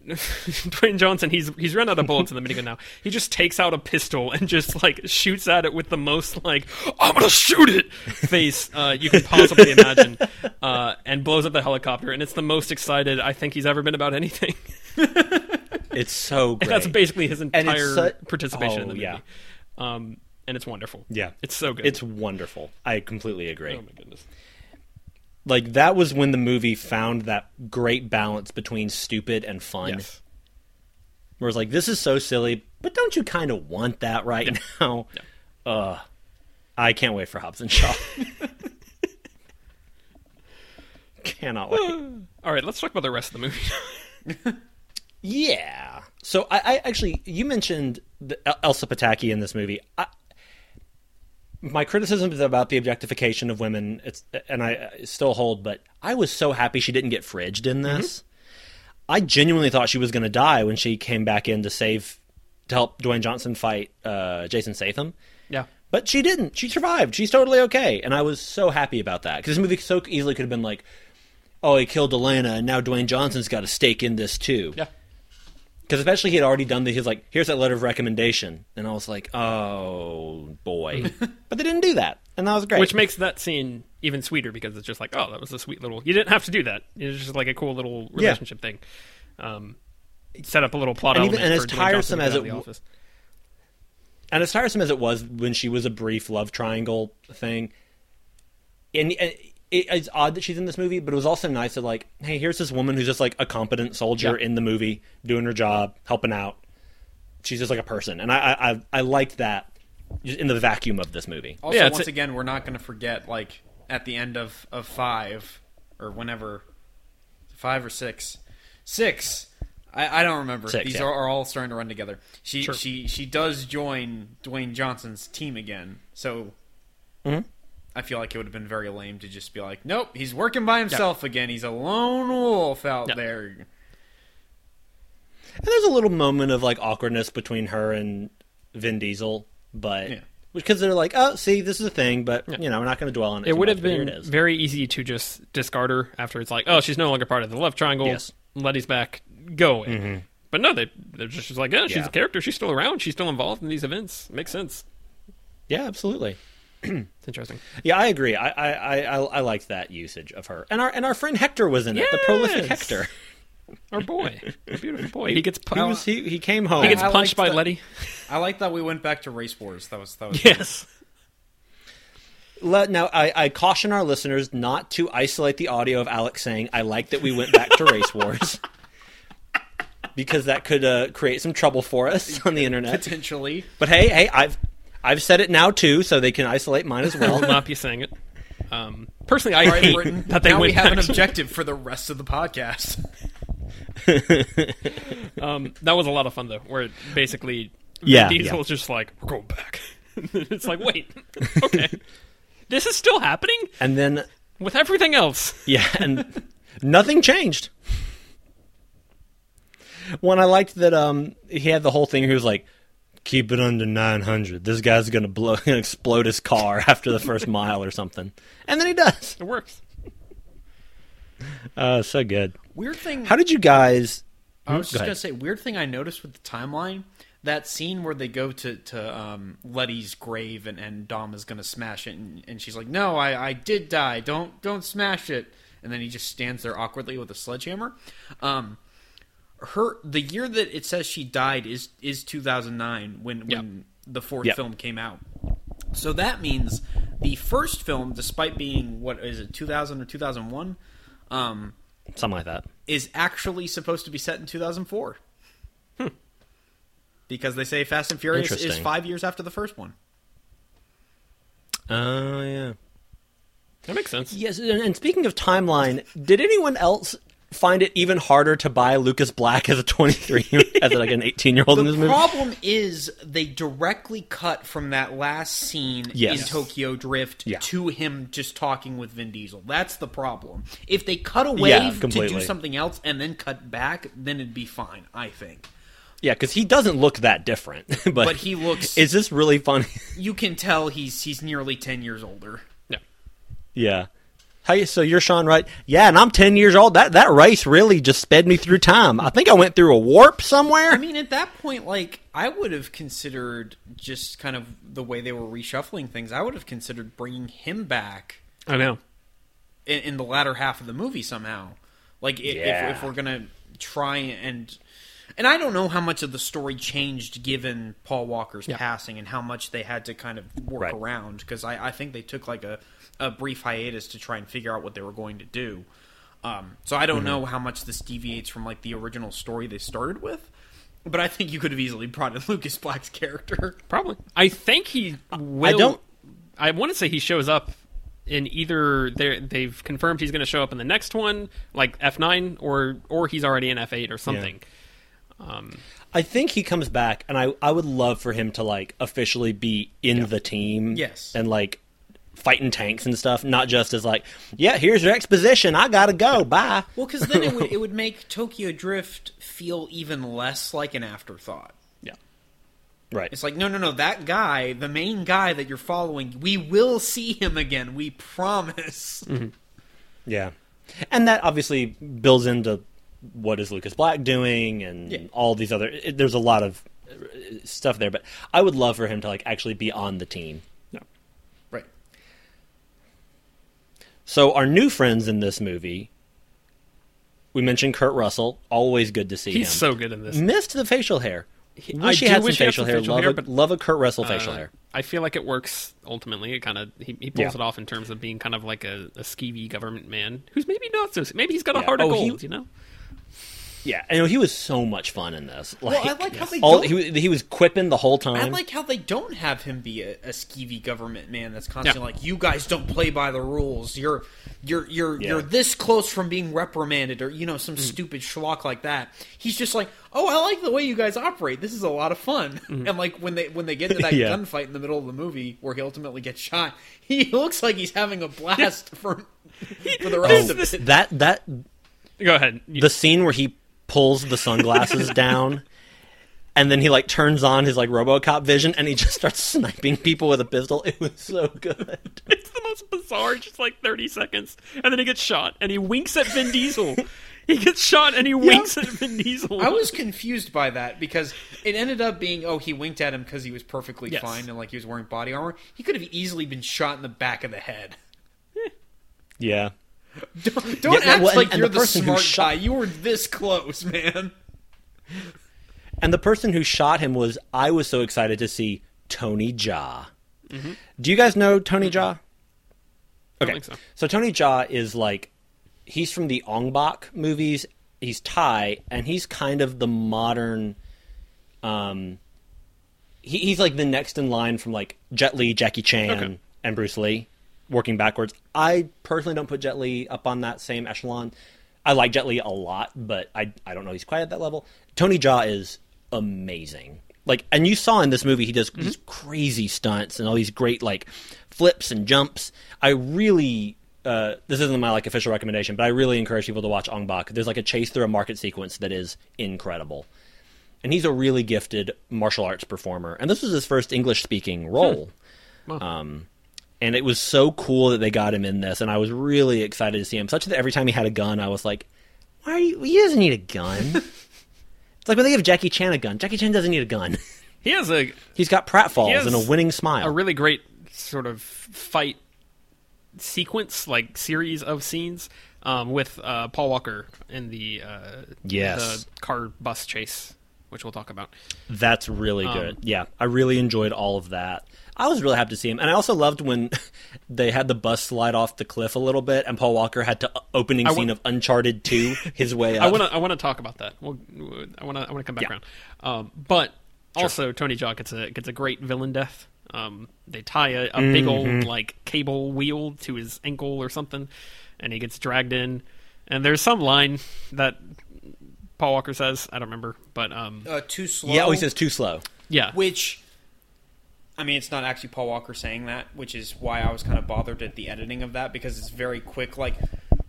Dwayne Johnson, he's he's run out of bullets in the minigun now. He just takes out a pistol and just like shoots at it with the most like "I'm gonna shoot it" face uh, you can possibly imagine, uh, and blows up the helicopter. And it's the most excited I think he's ever been about anything. It's so great. That's basically his entire participation in Oh, the movie. yeah. Um, and it's wonderful. yeah, It's so good. It's wonderful. I completely agree. oh my goodness. Like that was when the movie found that great balance between stupid and fun. Yes. Where it's like, this is so silly, but don't you kind of want that right now? Uh, I can't wait for Hobbs and Shaw. Cannot wait. All right, let's talk about the rest of the movie. Yeah. So I, I actually, you mentioned the Elsa Pataky in this movie. I, my criticisms about the objectification of women, it's and I uh, still hold, but I was so happy she didn't get fridged in this. I genuinely thought she was going to die when she came back in to save to help Dwayne Johnson fight uh, Jason Statham. Yeah. But she didn't. She survived. She's totally okay, and I was so happy about that because this movie so easily could have been like, "Oh, he killed Elena, and now Dwayne Johnson's got a stake in this too." Yeah. Because especially he had already done the, he was like, "Here's that letter of recommendation," and I was like, "Oh boy," but they didn't do that, and that was great. Which makes that scene even sweeter because it's just like, oh, that was a sweet little. You didn't have to do that. It was just like a cool little Yeah. relationship thing. Um, set up a little plot And even- and as tiresome as it the w- office. and as tiresome as it was when she was a brief love triangle thing, and, and it, it's odd that she's in this movie, but it was also nice that like, hey, here's this woman who's just like a competent soldier Yeah. in the movie, doing her job, helping out. She's just like a person, and I I, I, I liked that in the vacuum of this movie. Also, Yeah, once a- again, we're not going to forget, like, at the end of, of five, or whenever, five or six, six. I, I don't remember. Six, These yeah. are, are all starting to run together. She Sure. she she does join Dwayne Johnson's team again. So Mhm. I feel like it would have been very lame to just be like, nope, he's working by himself again. He's a lone wolf out Yeah. there. And there's a little moment of like awkwardness between her and Vin Diesel, but Yeah. because they're like, oh, see, this is a thing, but you know, we're not going to dwell on it. It would much, have been very easy to just discard her after it's like, oh, she's no longer part of the love triangle. Yes. Letty's back. Go away. Mm-hmm. But no, they they're just, just like, yeah, she's Yeah. a character. She's still around. She's still involved in these events. Makes sense. yeah, absolutely. It's interesting. Yeah, I agree. I I, I, I I liked that usage of her, and our and our friend Hector was in it. The prolific Hector. Our boy, our beautiful boy. He gets He was he, he came home. he gets I punched by liked that- Letty. I like that we went back to race wars. That was that was Yes. Let, now, I, I caution our listeners not to isolate the audio of Alex saying, "I like that we went back to race wars," because that could uh, create some trouble for us on the internet. potentially. But hey, hey, I've I've said it now too, so they can isolate mine as well. I will well. not be saying it. Um, personally, I All right, hate Britain. that they now we went have an back to- objective for the rest of the podcast. Um, that was a lot of fun though, where it basically Yeah, Vin Diesel's just like we're going back. it's like wait, okay, this is still happening and then with everything else. Yeah, and nothing changed. When I liked that um he had the whole thing he was like keep it under 900. This guy's going to blow gonna explode his car after the first mile or something. And then he does. It works. Uh so good. Weird thing. How did you guys I was Go just gonna say, weird thing I noticed with the timeline. That scene where they go to to um, Letty's grave and, and Dom is gonna smash it, and, and she's like, "No, I, I did die. Don't don't smash it." And then he just stands there awkwardly with a sledgehammer. Um, her the year that it says she died is is 2009 when Yep. when the fourth Yep. film came out. So that means the first film, despite being what is it 2000 or 2001, um, something like that? is actually supposed to be set in 2004. Hmm. Because they say Fast and Furious is five years after the first one. Oh yeah. That makes sense. Yes, and, and speaking of timeline, did anyone else find it even harder to buy Lucas Black as a 23 as like an 18-year-old in this movie? The problem is they directly cut from that last scene Yes. in Tokyo Drift Yeah. to him just talking with Vin Diesel. That's the problem. If they cut away Yeah, to do something else and then cut back, then it'd be fine, I think. Yeah, because he doesn't look that different. but, But he looks- Is this really funny? You can tell he's he's nearly 10 years older. Yeah. yeah. How you, so you're Sean Wright? Yeah, and I'm 10 years old. That that race really just sped me through time. I think I went through a warp somewhere. I mean, at that point, like I would have considered just kind of the way they were reshuffling things. I would have considered bringing him back I know. in, in the latter half of the movie somehow. Like i Yeah. if, if we're gonna try and and I don't know how much of the story changed given Paul Walker's Yeah. passing and how much they had to kind of work Right. around because I, I think they took like a, a brief hiatus to try and figure out what they were going to do. Um, so I don't Mm-hmm. know how much this deviates from like the original story they started with. But I think you could have easily brought in Lucas Black's character. Probably. I think he will. don't- I want to say he shows up in either they they've confirmed he's going to show up in the next one, like F nine, or or he's already in F eight or something. Um, I think he comes back, and I I would love for him to like officially be in the team. Yes. and like fighting tanks and stuff, not just as like, yeah, here's your exposition. I gotta go. Bye. Well, because then it would, it would make Tokyo Drift feel even less like an afterthought. Yeah. Right. It's like, no, no, no, that guy, the main guy that you're following, we will see him again. We promise. Yeah, and that obviously builds into what is Lucas Black doing, and Yeah. all these other. It, there's a lot of uh, stuff there, but I would love for him to like actually be on the team. Right. So our new friends in this movie, we mentioned Kurt Russell. Always good to see him. he's him. so good in this. missed the facial hair. He- wish I he had some he facial hair. facial love, hair, a, but, love a Kurt Russell facial Uh, hair. I feel like it works ultimately. It kind of he, he pulls Yeah. it off in terms of being kind of like a, a skeevy government man who's maybe not so. Maybe he's got a Yeah. heart of Oh, he- gold. You know. Yeah, and he was so much fun in this. Like, Well, I like how they all, don't- he, was- he was quipping the whole time. I like how they don't have him be a, a skeevy government man that's constantly like, "You guys don't play by the rules. You're, you're, you're, Yeah. you're this close from being reprimanded, or you know, some mm. stupid schlock like that." He's just like, "Oh, I like the way you guys operate. This is a lot of fun." Mm. And like when they when they get into that Yeah. gunfight in the middle of the movie where he ultimately gets shot, he looks like he's having a blast for for the oh, rest of it. that that Go ahead. You- the scene where he pulls the sunglasses down and then he like turns on his like robocop vision and he just starts sniping people with a pistol it was so good It's the most bizarre, just like 30 seconds. And then he gets shot, and he winks at Vin Diesel. he gets shot, and he winks at Vin Diesel. I was confused by that because it ended up being oh he winked at him because he was perfectly Yes. fine and like he was wearing body armor. He could have easily been shot in the back of the head. yeah Don't, don't Yeah, act well, and- like and you're the the, smart shot- guy. You were this close, man. and the person who shot him was i was so excited to see tony jaa do you guys know tony jaa I don't think so. So Tony Jaa is like he's from the Ong Bak movies. He's Thai, and he's kind of the modern. Um, he, he's like the next in line from like Jet Li, Jackie Chan, Okay. and Bruce Lee, working backwards. I personally don't put Jet Li up on that same echelon. I like Jet Li a lot, but I I don't know he's quite at that level. Tony Jaa is amazing. Like, and you saw in this movie he does these crazy stunts and all these great like flips and jumps. I really uh, this isn't my like official recommendation, but I really encourage people to watch Ong Bak. There's like a chase through a market sequence that is incredible, and he's a really gifted martial arts performer. And this was his first English speaking role. Um, and it was so cool that they got him in this, and I was really excited to see him. Such that every time he had a gun, I was like, "Why are you? He doesn't need a gun." it's like when they give Jackie Chan a gun. Jackie Chan doesn't need a gun. He has a, He's got pratfalls and a winning smile. a really great sort of fight sequence, like series of scenes, um, with uh, Paul Walker in the, uh, Yes. the car bus chase, which we'll talk about. That's really good. yeah, I really enjoyed all of that. I was really happy to see him, and I also loved when they had the bus slide off the cliff a little bit, and Paul Walker had to uh, opening I scene wa- of Uncharted Two his way up. I want to I want to talk about that. We'll, I want to I want to come back Yeah. around. Um, but also Tony Jaa gets a gets a great villain death. Um, they tie a, a big Mm-hmm. old like cable wheel to his ankle or something, and he gets dragged in. And there's some line that Paul Walker says. I don't remember, but um, Uh, too slow. yeah, oh, he says too slow. yeah, Which, I mean, it's not actually Paul Walker saying that, which is why I was kind of bothered at the editing of that because it's very quick. Like,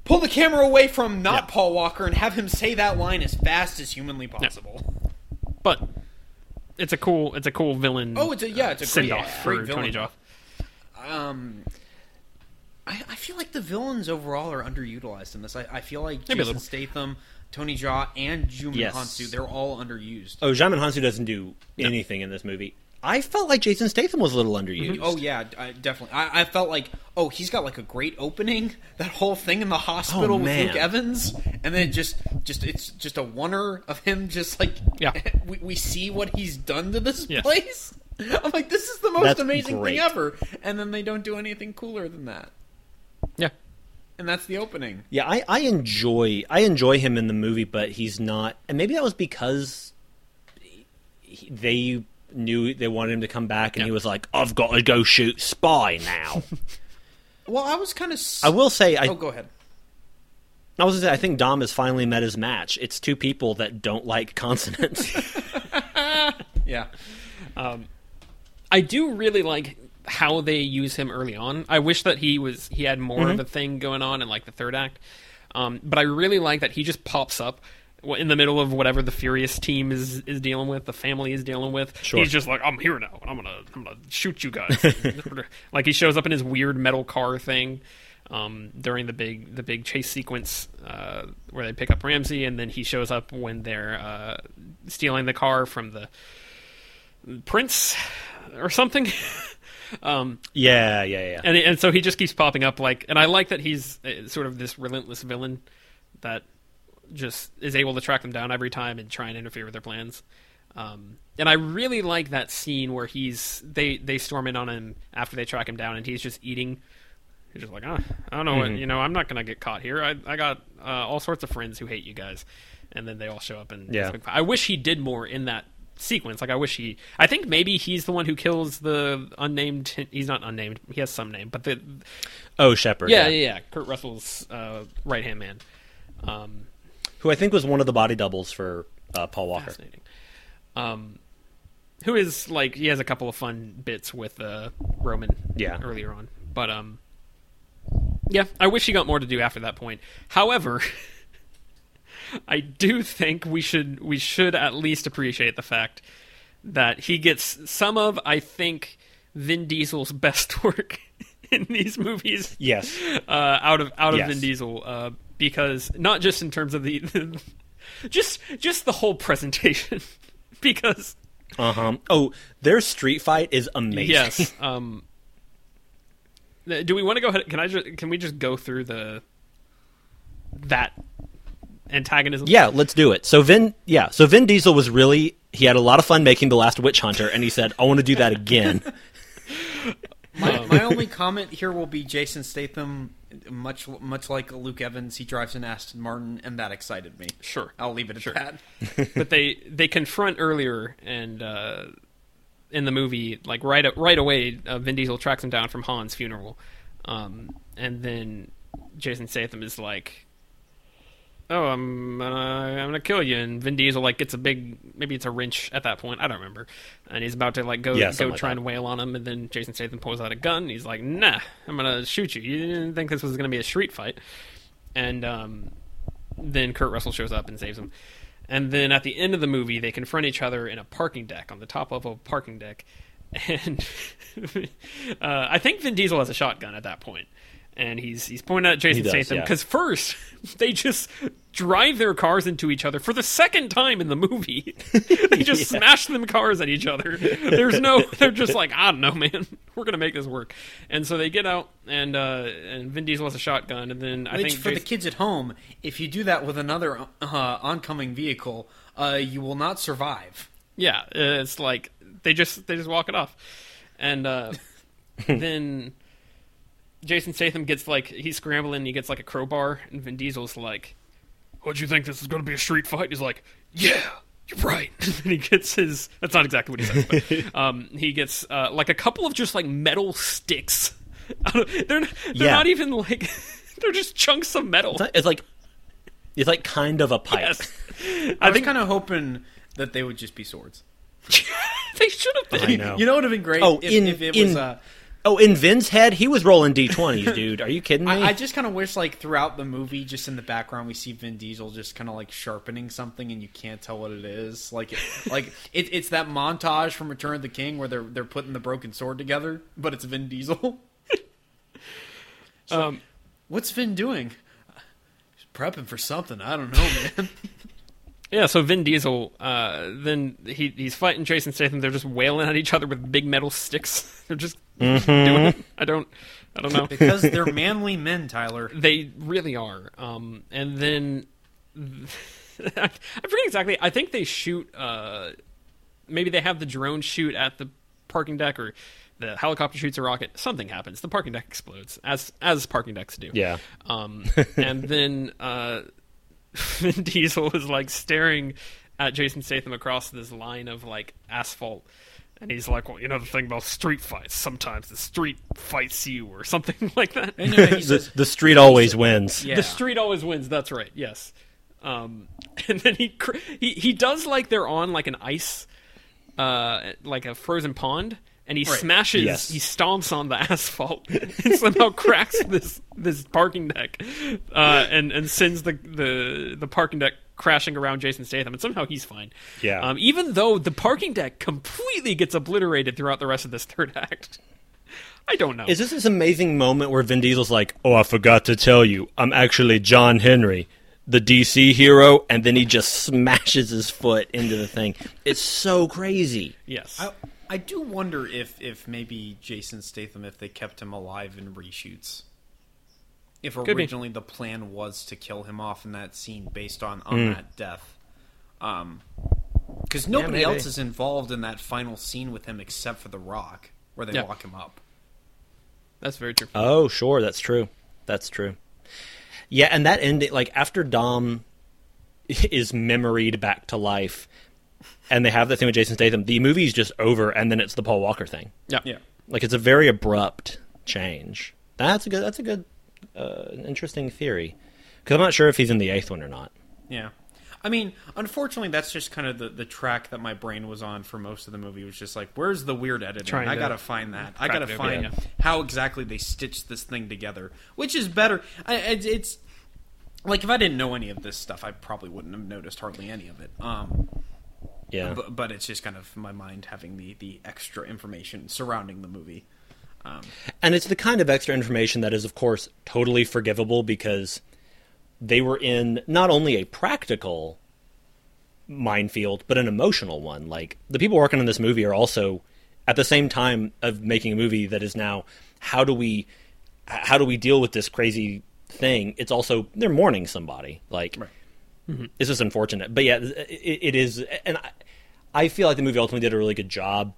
pull the camera away from not Yeah. Paul Walker and have him say that line as fast as humanly possible. but it's a cool it's a cool villain. Oh, it's a yeah, it's a send great, off great for villain. Tony Jaa. Um, I, I feel like the villains overall are underutilized in this. I, I feel like Maybe Jason. Statham, Tony Jaa, and Juman Yes. Hounsou, they're all underused. Oh, Djimon Hounsou doesn't do anything in this movie. I felt like Jason Statham was a little underused. Mm-hmm. Oh yeah, I, definitely. I, I felt like, oh, he's got like a great opening. That whole thing in the hospital Oh, with man. Luke Evans, and then just, just it's just a wonder of him. Just like, Yeah. we, we see what he's done to this Yes. place. I'm like, this is the most That's amazing great. thing ever, and then they don't do anything cooler than that. Yeah, And that's the opening. Yeah, I, I enjoy I enjoy him in the movie, but he's not. And maybe that was because he, they knew they wanted him to come back, and he was like, "I've got to go shoot spy now." Well, I was kind of. I will say, I oh, go ahead. I was say, I think Dom has finally met his match. It's two people that don't like consonants. Yeah. I do really like how they use him early on. I wish that he was he had more Mm-hmm. of a thing going on in like the third act. Um, but I really like that he just pops up in the middle of whatever the Furious team is is dealing with, the family is dealing with. Sure. He's just like, I'm here now, and I'm gonna I'm gonna shoot you guys. like he shows up in his weird metal car thing. Um, during the big the big chase sequence uh, where they pick up Ramsey, and then he shows up when they're uh, stealing the car from the prince or something. um, yeah, yeah, yeah. and and so he just keeps popping up like, and I like that he's uh, sort of this relentless villain that just is able to track them down every time and try and interfere with their plans. Um, and I really like that scene where he's they they storm in on him after they track him down, and he's just eating. He's just like, ah, I don't know, what, you know, I'm not gonna get caught here. I I got uh, all sorts of friends who hate you guys, and then they all show up and Yeah. it's a big fight. I wish he did more in that sequence. Like I wish he. I think maybe he's the one who kills the unnamed. He's not unnamed. He has some name, but the oh, Shepard. yeah yeah, yeah. Kurt Russell's uh, right hand man. Um, Who I think was one of the body doubles for uh, Paul Walker. fascinating. Um, who is like he has a couple of fun bits with uh, Roman Yeah. earlier on, but um, yeah, I wish he got more to do after that point. However, I do think we should we should at least appreciate the fact that he gets some of I think Vin Diesel's best work in these movies Yes. uh, out of out of Vin Diesel uh, because not just in terms of the just just the whole presentation because Uh huh. Oh, their street fight is amazing. yes um do we want to go ahead can I just can we just go through the that antagonism Yeah, let's do it. So Vin, yeah, so Vin Diesel was really he had a lot of fun making the Last Witch Hunter, and he said, "I want to do that again." My, my only comment here will be Jason Statham, much much like Luke Evans, he drives an Aston Martin, and that excited me. Sure. I'll leave it at Sure. that. but they they confront earlier and uh, in the movie like right right away uh, Vin Diesel tracks him down from Han's funeral, um, and then Jason Statham is like, "Oh, I'm gonna, I'm gonna kill you," and Vin Diesel like gets a big maybe it's a wrench at that point I don't remember, and he's about to like go Yeah, go like try that. and wail on him, and then Jason Statham pulls out a gun. And he's like, "Nah, I'm gonna shoot you. You didn't think this was gonna be a street fight," and um, then Kurt Russell shows up and saves him. And then at the end of the movie, they confront each other in a parking deck on the top of a parking deck, and uh, I think Vin Diesel has a shotgun at that point, and he's he's pointing at Jason does, Statham yeah. because first they just drive their cars into each other for the second time in the movie. they just smash them cars at each other. There's no, they're just like I don't know, man. We're gonna make this work, and so they get out, and uh, and Vin Diesel has a shotgun, and then I Which, think for the kids at home, if you do that with another uh, oncoming vehicle, uh, you will not survive. Yeah, it's like they just they just walk it off, and uh, then Jason Statham gets like he's scrambling, and he gets like a crowbar, and Vin Diesel's like, "What'd you think this is going to be a street fight?" He's like, "Yeah." You're right. and he gets his. That's not exactly what he says. But, um, he gets uh, like a couple of just like metal sticks. I they're they're Yeah. not even like they're just chunks of metal. It's like- it's like it's like kind of a pipe. Yes. I, I was think kind of hoping that they would just be swords. they should have been. I know. You know what would have been great Oh, if, in- if it in- was. Uh, Oh, in Vin's head, he was rolling d20s, dude. Are you kidding me? I, I just kind of wish, like, throughout the movie, just in the background, we see Vin Diesel just kind of like sharpening something, and you can't tell what it is. Like, like it, it's that montage from Return of the King where they're they're putting the broken sword together, but it's Vin Diesel. Um, What's Vin doing? He's prepping for something. I don't know, man. Yeah, so Vin Diesel, uh, then he he's fighting Jason Statham. They're just wailing at each other with big metal sticks. They're just doing it. I don't, I don't know. because they're manly men, Tyler. They really are. Um, and then I forget exactly. I think they shoot. Uh, maybe they have the drone shoot at the parking deck, or the helicopter shoots a rocket. Something happens. The parking deck explodes, as as parking decks do. yeah. Um, and then uh, Vin Diesel was like staring at Jason Statham across this line of like asphalt, And he's like, well, you know the thing about street fights. Sometimes the street fights you, or something like that. And, you the, says, the street always wins. yeah. The street always wins. That's right. Yes. Um, and then he he he does like they're on like an ice, uh, like a frozen pond, and he Right. smashes, Yes. he stomps on the asphalt, and somehow cracks this this parking deck, uh, and and sends the the the parking deck crashing around Jason Statham, and somehow he's fine. Yeah. Um, even though the parking deck completely gets obliterated throughout the rest of this third act. I don't know. Is this this amazing moment where Vin Diesel's like, "Oh, I forgot to tell you, I'm actually John Henry, the DC hero," and then he just smashes his foot into the thing. It's so crazy. yes. I, I do wonder if, if maybe Jason Statham, if they kept him alive in reshoots. If Could be. originally the plan was to kill him off in that scene based on, on that death. Um, because nobody maybe. else is involved in that final scene with him except for The Rock, where they Yeah. lock him up. That's very true. Oh, sure, that's true. That's true. Yeah, and that ending, like after Dom is memoried back to life, and they have that thing with Jason Statham, the movie's just over, and then it's the Paul Walker thing. Yeah. Yeah. Like it's a very abrupt change. That's a good. That's a good, uh, interesting theory. Because I'm not sure if he's in the eighth one or not. Yeah. I mean, unfortunately, that's just kind of the, the track that my brain was on for most of the movie. It was just like, where's the weird editing? Trying I to gotta find that. I gotta find yeah. how exactly they stitched this thing together, which is better. I, it's, it's like if I didn't know any of this stuff, I probably wouldn't have noticed hardly any of it. Um, Yeah. but, but it's just kind of my mind having the the extra information surrounding the movie. Um, And it's the kind of extra information that is, of course, totally forgivable because they were in not only a practical minefield, but an emotional one. Like, the people working on this movie are also, at the same time of making a movie that is now, how do we, how do we deal with this crazy thing? It's also, they're mourning somebody. Like, Right. Mm-hmm. it's just unfortunate. But yeah, it, it is, and I, I feel like the movie ultimately did a really good job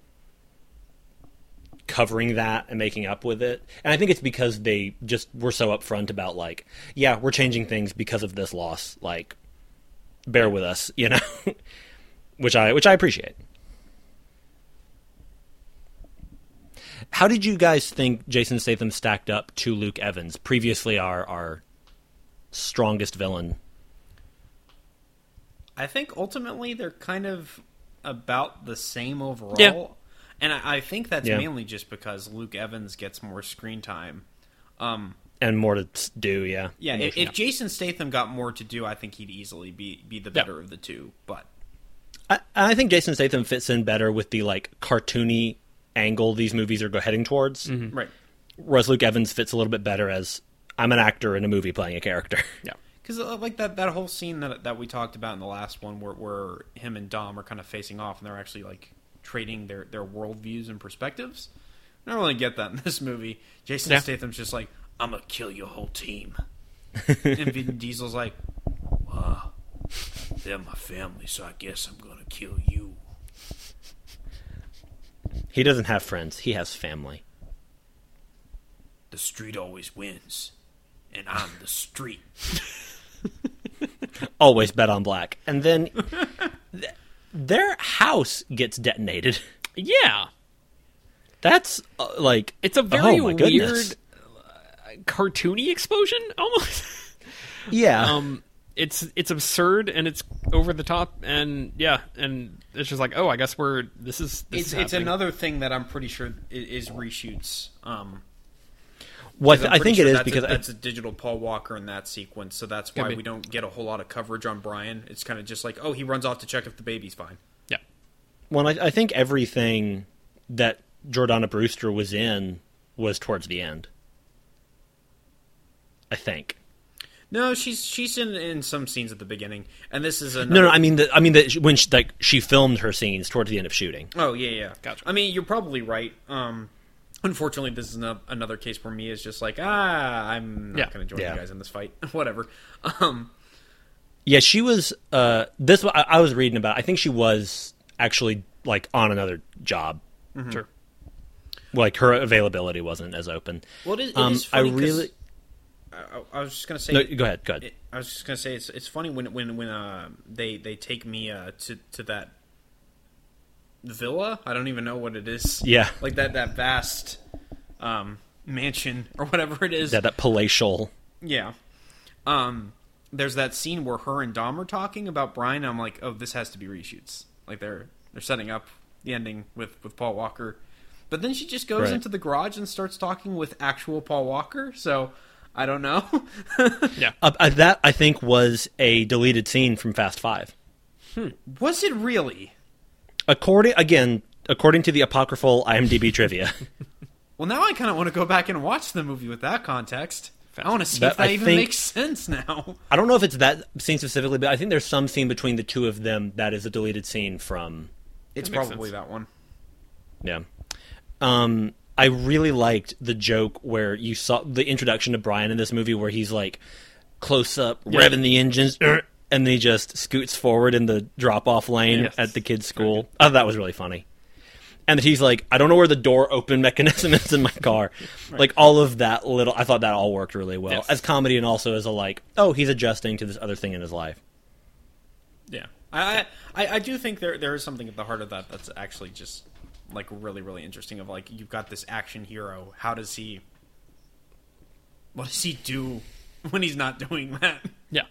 covering that and making up with it. And I think it's because they just were so upfront about like, yeah, we're changing things because of this loss. Like, bear with us, you know, which I which I appreciate. How did you guys think Jason Statham stacked up to Luke Evans, previously our our strongest villain? I think ultimately they're kind of about the same overall. Yeah. And I, I think that's Yeah. mainly just because Luke Evans gets more screen time. Um, And more to do, yeah. yeah, if, if Jason Statham got more to do, I think he'd easily be be the better of the two. But I, I think Jason Statham fits in better with the like cartoony angle these movies are go- heading towards. right, Whereas Luke Evans fits a little bit better as I'm an actor in a movie playing a character. Yeah. Because uh, like that that whole scene that that we talked about in the last one, where where him and Dom are kind of facing off, and they're actually like trading their their worldviews and perspectives. I don't really get that in this movie. Jason Yeah. Statham's just like, "I'm gonna kill your whole team," and Vin Diesel's like, "Wow, they're my family, so I guess I'm gonna kill you." He doesn't have friends; he has family. The street always wins, and I'm the street. Always bet on black. And then th- their house gets detonated. Yeah. That's uh, like It's a very oh weird, goodness. uh, cartoony explosion almost. Yeah, um, it's it's absurd and it's over the top and yeah, and it's just like, oh, I guess we're this is this It's is it's another thing that I'm pretty sure i- is reshoots. Um, what I'm I pretty think sure it is that's because a, I- that's a digital Paul Walker in that sequence, so that's why be. we don't get a whole lot of coverage on Brian. It's kind of just like, oh, he runs off to check if the baby's fine. yeah. well, I, I think everything that Jordana Brewster was in was towards the end. I think. No, she's she's in in some scenes at the beginning, and this is a No, no, I mean, the, I mean that when she, like she filmed her scenes towards the end of shooting. Oh yeah, yeah. Gotcha. I mean, you're probably right. Um, unfortunately, this is ano- another case where Mia's just like, ah, I'm not Yeah. going to join Yeah. you guys in this fight. Whatever. Um, Yeah, she was. Uh, this I, I was reading about. I think she was actually like on another job. Sure. Like her availability wasn't as open. well, it is, it Um, is I really. I, I was just going to say. No, go ahead. Go ahead. it, I was just gonna say it's it's funny when when when uh, they they take me uh, to to that villa. I don't even know what it is. Yeah. like that that vast um, mansion or whatever it is. Yeah, that palatial. Yeah. Um, there's that scene where her and Dom are talking about Brian. I'm like, oh, this has to be reshoots. Like they're they're setting up the ending with with Paul Walker. But then she just goes Right. into the garage and starts talking with actual Paul Walker. So I don't know. Yeah. Uh, uh, that I think was a deleted scene from Fast Five. Hmm. Was it really? According again, according to the apocryphal IMDb trivia, Well, now I kind of want to go back and watch the movie with that context. I want to see That- if that I even think- makes sense now. I don't know if it's that scene specifically, but I think there's some scene between the two of them that is a deleted scene from. It's makes probably sense. that one. Yeah. Um, I really liked the joke where you saw the introduction to Brian in this movie, where he's like close up, revving the engines, and then he just scoots forward in the drop off lane Yes. at the kid's school. Oh, that was really funny. And that he's like, I don't know where the door open mechanism is in my car. Like all of that little, I thought that all worked really well Yes. as comedy and also as a like, oh, he's adjusting to this other thing in his life. Yeah, I, I I do think there there is something at the heart of that that's actually just like really really interesting. Of like you've got this action hero. How does he? What does he do when he's not doing that? Yeah.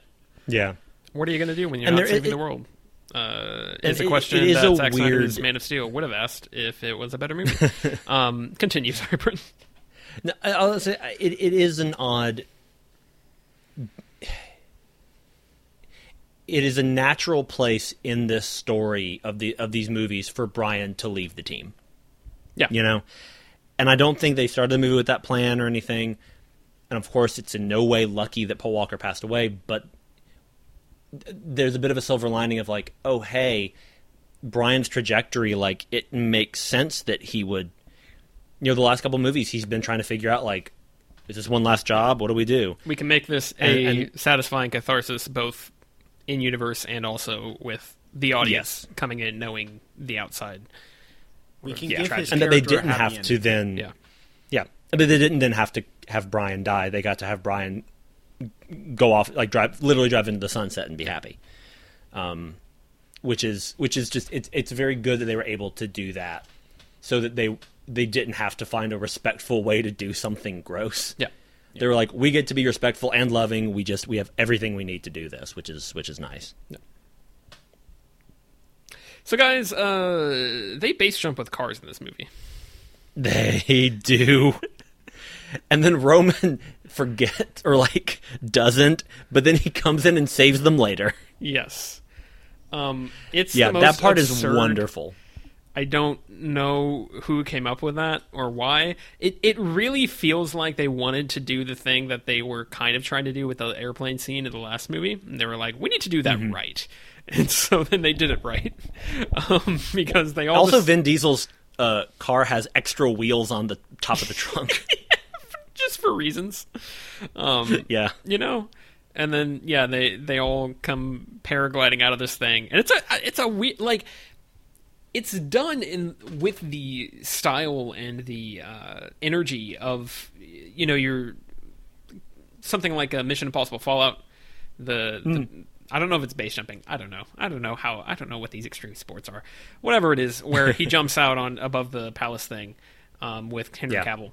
Yeah. What are you going to do when you're And not saving it- the world? Uh, it's a question is that a Zack Snyder's Man of Steel would have asked if it was a better movie. um, continue, sorry, Brent. No, I'll say it, it is an odd. It is a natural place in this story of the of these movies for Brian to leave the team. Yeah. You know, and I don't think they started the movie with that plan or anything. And of course, it's in no way lucky that Paul Walker passed away, but there's a bit of a silver lining of like, oh hey, Brian's trajectory, like it makes sense that he would you know, the last couple movies, he's been trying to figure out like, is this one last job? What do we do? We can make this a And- and- satisfying catharsis both in universe and also with the audience Yes. coming in knowing the outside. We can Yeah, give tragic. his And that they didn't happy have to ending. then, Yeah. yeah, but they didn't then have to have Brian die. They got to have Brian go off, like drive, literally drive into the sunset and be happy. Um, which is which is just it's it's very good that they were able to do that, so that they they didn't have to find a respectful way to do something gross. Yeah. They were like, we get to be respectful and loving. We just we have everything we need to do this, which is which is nice. So, guys, uh, they base jump with cars in this movie. They do. And then Roman forgets or like doesn't, but then he comes in and saves them later. Yes. Um, it's Yeah, the most that part absurd- is wonderful. I don't know who came up with that or why. It it really feels like they wanted to do the thing that they were kind of trying to do with the airplane scene in the last movie. And they were like, we need to do that Mm-hmm. right. And so then they did it right. Um, because they all Also, just, Vin Diesel's uh, car has extra wheels on the top of the trunk. just for reasons. Um, yeah, you know and then yeah they they all come paragliding out of this thing and it's a it's a weird like it's done in with the style and the uh, energy of you know your something like a Mission Impossible Fallout. The, the I don't know if it's base jumping. I don't know. I don't know how. I don't know what these extreme sports are. Whatever it is, where he jumps out on above the palace thing um, with Henry Yeah. Cavill.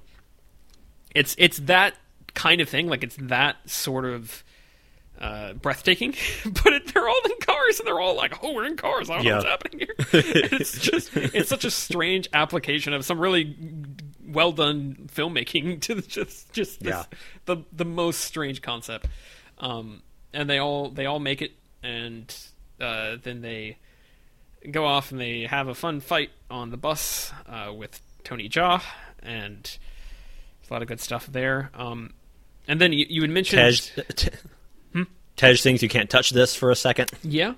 It's it's that kind of thing. Like it's that sort of uh, breathtaking, but it, they're all in cars and they're all like, "Oh, we're in cars. I don't know what's happening here." it's just it's such a strange application of some really well done filmmaking to the- just just this, Yeah. the the most strange concept. Um, and they all they all make it, and uh, then they go off and they have a fun fight on the bus uh, with Tony Jaa, and a lot of good stuff there. Um, and then you, you had mentioned Tej, t- Tej thinks you can't touch this for a second. yeah.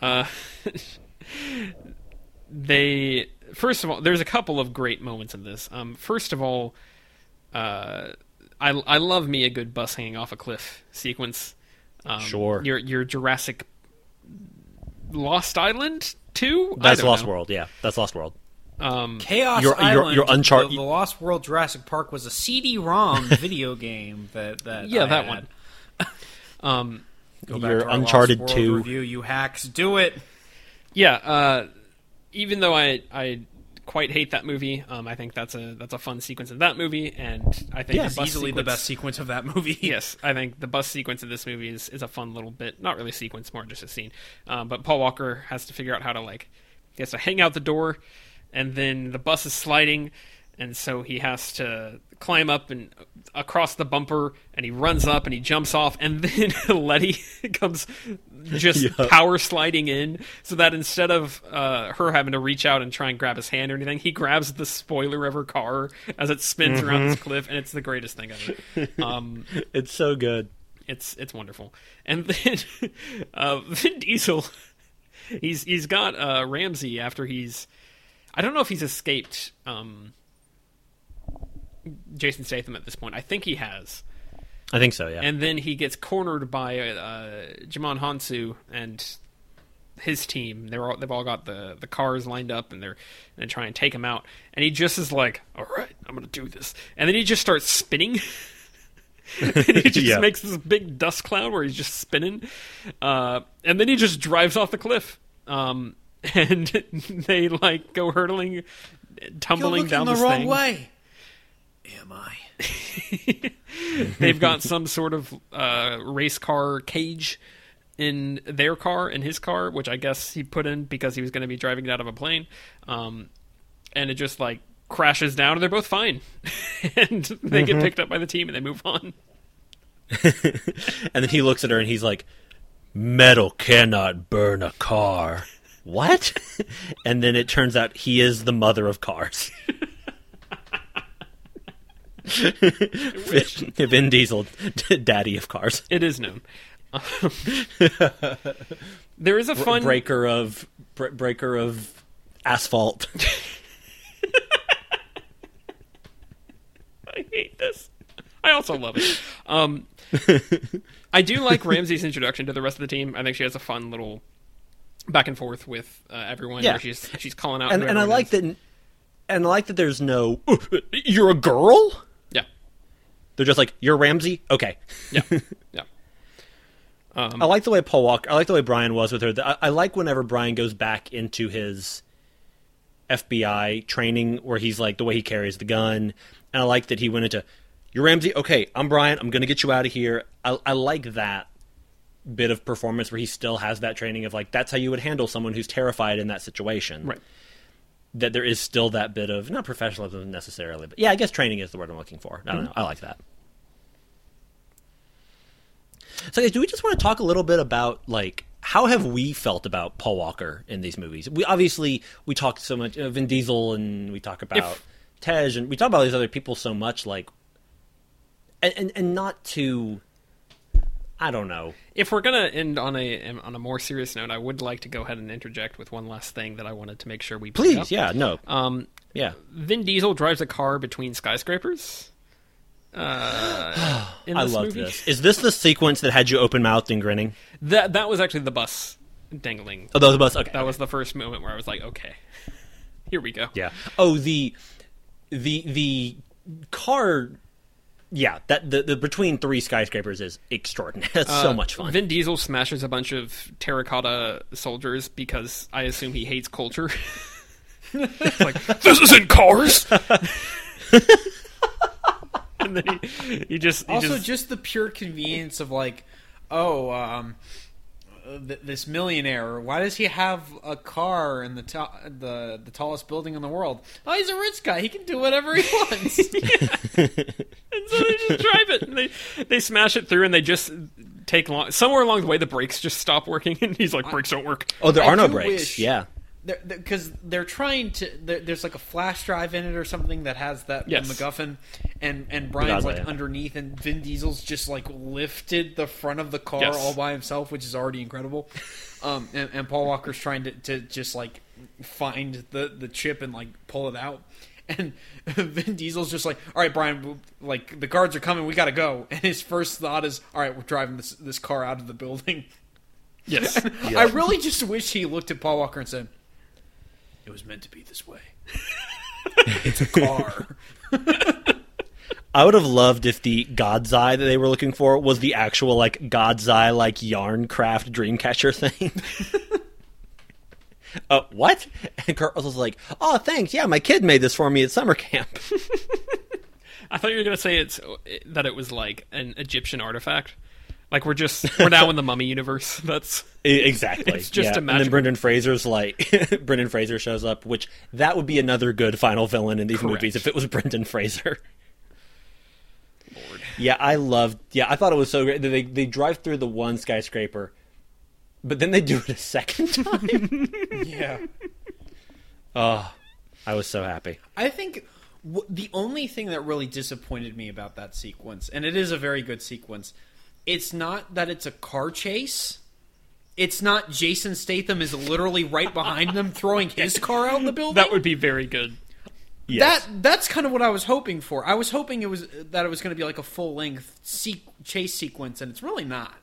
Uh, they first of all, there's a couple of great moments in this. Um, first of all, uh, I I love me a good bus hanging off a cliff sequence. Um, Sure. Your your Jurassic Lost Island too. That's Lost know. World. Yeah, that's Lost World. Um, Chaos Your- your- Island, your Uncharted- the, the Lost World Jurassic Park was a CD-ROM video game that that yeah, I that had. one. Um, Go back Your to our Lost Uncharted 2. review. You hacks, do it. yeah. Uh, even though I I quite hate that movie, um, I think that's a that's a fun sequence in that movie, and I think Yeah, it's Easily the best sequence of that movie. yes, I think the bus sequence of this movie is, is a fun little bit. Not really sequence, more just a scene. Um, but Paul Walker has to figure out how to like he has to hang out the door, and then the bus is sliding, and so he has to climb up and across the bumper, and he runs up and he jumps off, and then Letty comes just Yup. power sliding in, so that instead of uh, her having to reach out and try and grab his hand or anything, he grabs the spoiler of her car as it spins around this cliff, and it's the greatest thing ever. Um, It's so good. it's it's wonderful. And then uh, Vin Diesel, he's he's got uh, Ramsey after he's, I don't know if he's escaped um, Jason Statham at this point. I think he has. I think so. Yeah. And then he gets cornered by uh, Djimon Hounsou and his team. They're all, they've all got the, the cars lined up and they're and try and take him out. And he just is like, "All right, I'm gonna do this." And then he just starts spinning. and he just Yeah. makes this big dust cloud where he's just spinning. Uh, and then he just drives off the cliff. Um, and they like go hurtling, You're tumbling down the this wrong thing. way. Am I? They've got some sort of uh, race car cage in their car, in his car, which I guess he put in because he was going to be driving it out of a plane. Um, and it just like crashes down, and they're both fine. and they get picked up by the team, and they move on. and then he looks at her and he's like, "Metal cannot burn a car." What? and then it turns out he is the mother of cars. Vin Diesel, daddy of cars, It is known. there is a fun breaker of bre- breaker of asphalt. I hate this. I also love it. Um, I do like Ramsey's introduction to the rest of the team. I think she has a fun little back and forth with uh, everyone. Yeah. Where she's she's calling out, and and I like is. that. And I like that. There's no. You're a girl. Yeah, They're just like you're Ramsey. Okay. yeah, yeah. Um, I like the way Paul Walker. I like the way Brian was with her. I, I like whenever Brian goes back into his FBI training, where he's like the way he carries the gun, and I like that he went into. You're Ramsey. Okay, I'm Brian. I'm going to get you out of here. I, I like that bit of performance where he still has that training of like that's how you would handle someone who's terrified in that situation. Right. That there is still that bit of not professionalism necessarily, but yeah, I guess training is the word I'm looking for. I Mm-hmm. don't know. I like that. So, guys, do we just want to talk a little bit about like how have we felt about Paul Walker in these movies? We obviously we talked so much uh, Vin Diesel and we talk about If- Tej and we talk about these other people so much, like and and, and not to I don't know. if we're gonna end on a on a more serious note, I would like to go ahead and interject with one last thing that I wanted to make sure we Please, up. yeah, no, Um, yeah. Vin Diesel drives a car between skyscrapers. Uh, I love movie. this. Is this the sequence that had you open mouthed and grinning? That that was actually the bus dangling. Oh, those bus. Okay, That was the first moment where I was like, okay, here we go. Yeah. Oh, the the the car. Yeah, that the, the between three skyscrapers is extraordinary. That's so Uh, much fun. Vin Diesel smashes a bunch of terracotta soldiers because I assume he hates culture. It's like this isn't cars. and then he, he just he Also, just, just, the pure convenience of like, oh, um, th- this millionaire. Why does he have a car in the to- the the tallest building in the world? Oh, he's a rich guy. He can do whatever he wants. and so they just drive it and they they smash it through and they just take long somewhere along the way the brakes just stop working and he's like brakes don't work. oh, there I are no brakes. wish- Yeah. Because they're, trying to. There, there's like a flash drive in it or something that has that Yes. MacGuffin, and and Brian's like yeah. underneath, and Vin Diesel's just like lifted the front of the car Yes. all by himself, which is already incredible. Um, and, and Paul Walker's trying to, to just like find the the chip and like pull it out. And Vin Diesel's just like, "All right, Brian, like the guards are coming, we gotta go." And his first thought is, "All right, we're driving this this car out of the building." Yes. I really just wish he looked at Paul Walker and said, "It was meant to be this way. it's a car." I would have loved if the God's Eye that they were looking for was the actual like God's Eye like yarn craft dreamcatcher thing. uh, what? And Kurt was like, oh, thanks. Yeah, my kid made this for me at summer camp. I thought you were gonna say it's that it was like an Egyptian artifact. Like we're just we're now in the Mummy universe. That's exactly. It's just yeah. a And then Brendan Fraser's like, Brendan Fraser shows up, which that would be another good final villain in these Correct. movies if it was Brendan Fraser. Yeah, I loved. Yeah, I thought it was so great. They they drive through the one skyscraper, but then they do it a second time. Yeah. oh, I was so happy. I think w- the only thing that really disappointed me about that sequence, and it is a very good sequence, it's not that it's a car chase. It's not Jason Statham is literally right behind them throwing his car out in the building. that would be very good. Yes. That that's kind of what I was hoping for. I was hoping it was that it was going to be like a full length se- chase sequence, and it's really not.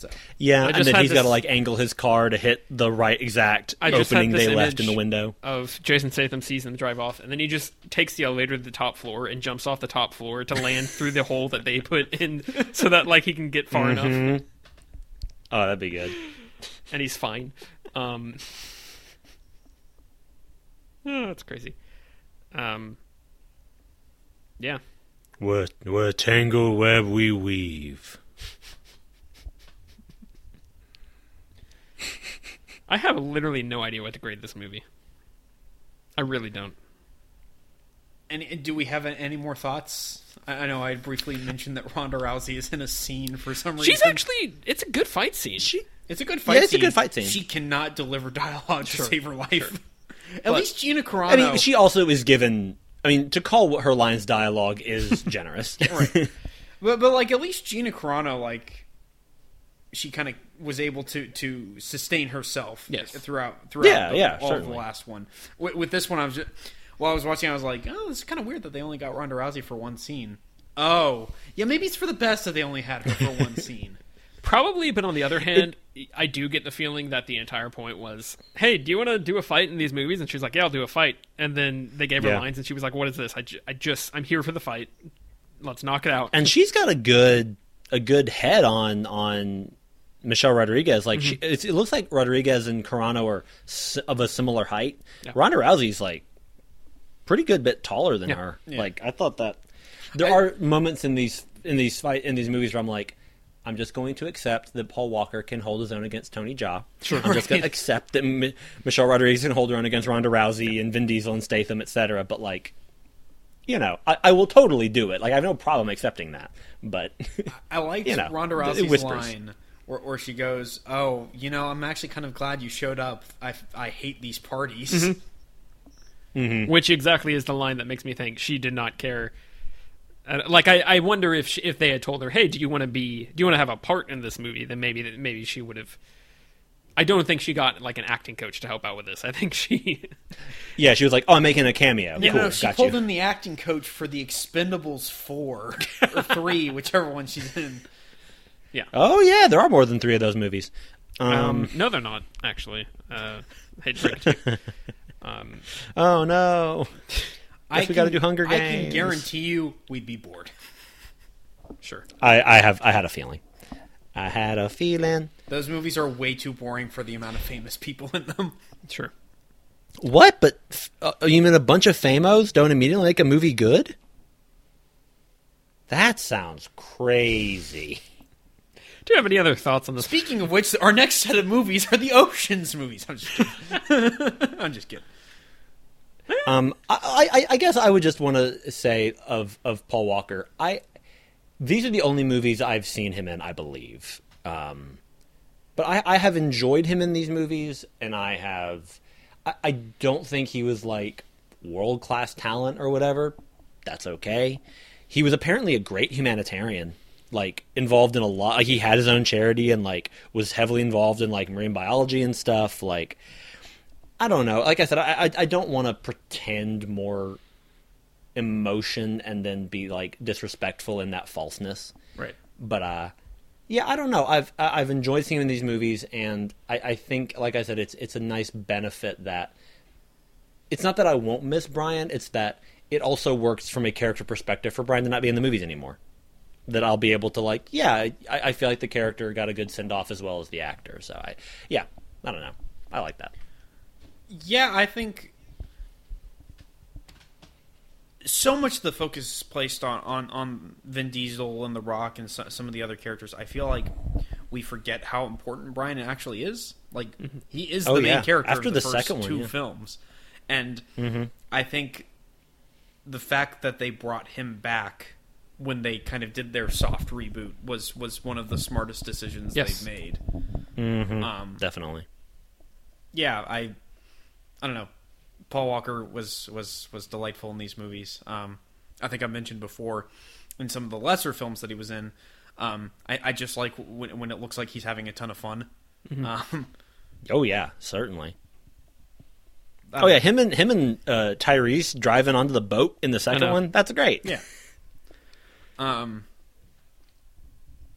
So Yeah, and then he's got to like angle his car to hit the right exact I opening they left in the window. of Jason Statham sees them drive off, and then he just takes the elevator to the top floor and jumps off the top floor to land through the hole that they put in, so that like he can get far Mm-hmm. enough, Oh, that'd be good. and he's fine. Um, oh, that's crazy. Um, yeah, What what tangle web we weave. I have literally no idea what to grade this movie. I really don't. And and do we have any more thoughts? I I know I briefly mentioned that Ronda Rousey is in a scene for some reason. She's actually it's a good fight scene. She It's a good fight. Yeah, it's a good fight scene. She cannot deliver dialogue to save her life. At But- least Gina Carano. I mean, she also is given. I mean, to call what her lines dialogue is generous. Right. but but like at least Gina Carano like she kind of was able to to sustain herself Yes. throughout throughout Yeah, the- yeah, all of the last one. With, with this one, I was just while I was watching, I was like, oh, it's kind of weird that they only got Ronda Rousey for one scene. Oh, yeah, maybe it's for the best that they only had her for one scene. Probably, but on the other hand, I do get the feeling that the entire point was, "Hey, do you want to do a fight in these movies?" And she's like, "Yeah, I'll do a fight." And then they gave her Yeah. lines, and she was like, "What is this? I, I just, I'm here for the fight. Let's knock it out." and she's got a good a good head on on Michelle Rodriguez. Like she, mm-hmm. it's, it looks like Rodriguez and Carano are s- of a similar height. Yeah. Ronda Rousey's like pretty good bit taller than Yeah. her. Yeah. Like I thought that there I- are moments in these in these fight in these movies where I'm like. I'm just going to accept that Paul Walker can hold his own against Tony Jaa. Sure, I'm just going to accept that M- Michelle Rodriguez can hold her own against Ronda Rousey and Vin Diesel and Statham, etc. But like, you know, I, I will totally do it. Like, I have no problem accepting that. But I liked You know, Ronda it Rousey's whispers. line where, where she goes, "Oh, you know, I'm actually kind of glad you showed up. I, I hate these parties." Mm-hmm. Which exactly is the line that makes me think she did not care. Uh, like I, I wonder if she, if they had told her, "Hey, do you want to be? Do you want to have a part in this movie?" Then maybe that maybe she would have. I don't think she got like an acting coach to help out with this. I think she. yeah, she was like, "Oh, I'm making a cameo." Yeah, cool, no, she got pulled you. in the acting coach for the Expendables four or three, whichever one she's in. Oh yeah, there are more than three of those movies. Um, Um, no, they're not actually. Uh, hate to break it. Um, oh no, I we gotta do Hunger Games. I can guarantee you, we'd be bored. sure. I, I have I had a feeling. I had a feeling. Those movies are way too boring for the amount of famous people in them. Sure. What? But uh, you mean a bunch of famos don't immediately make a movie good? That sounds crazy. Do you have any other thoughts on this? Speaking of which, our next set of movies are the Ocean's movies. I'm just kidding. I'm just kidding. Um, I, I, I guess I would just want to say of of Paul Walker. I these are the only movies I've seen him in. I believe, um, but I, I have enjoyed him in these movies, and I have. I, I don't think he was like world class talent or whatever. That's okay. He was apparently a great humanitarian, like involved in a lot. Like he had his own charity and like was heavily involved in like marine biology and stuff. Like I don't know. Like I said, I I, I don't want to pretend more emotion and then be like disrespectful in that falseness. Right. But uh, yeah, I don't know. I've I've enjoyed seeing him in these movies, and I, I think, like I said, it's it's a nice benefit that it's not that I won't miss Brian. It's that it also works from a character perspective for Brian to not be in the movies anymore. That I'll be able to like, yeah, I, I feel like the character got a good send off as well as the actor. So I, yeah, I don't know. I like that. Yeah, I think so much of the focus is placed on, on, on Vin Diesel and The Rock and so, some of the other characters. I feel like we forget how important Brian actually is. Like mm-hmm. he is Oh, the main yeah. character After of the, the first second one, two yeah. films, and mm-hmm. I think the fact that they brought him back when they kind of did their soft reboot was was one of the smartest decisions Yes. they've made. Mm-hmm. Um, Definitely. yeah, I I don't know. Paul Walker was was was delightful in these movies. Um, I think I mentioned before in some of the lesser films that he was in. Um, I, I just like when, when it looks like he's having a ton of fun. Um, Oh yeah, certainly. Oh yeah, him and him and uh, Tyrese driving onto the boat in the second know. one. That's great. Yeah. Um.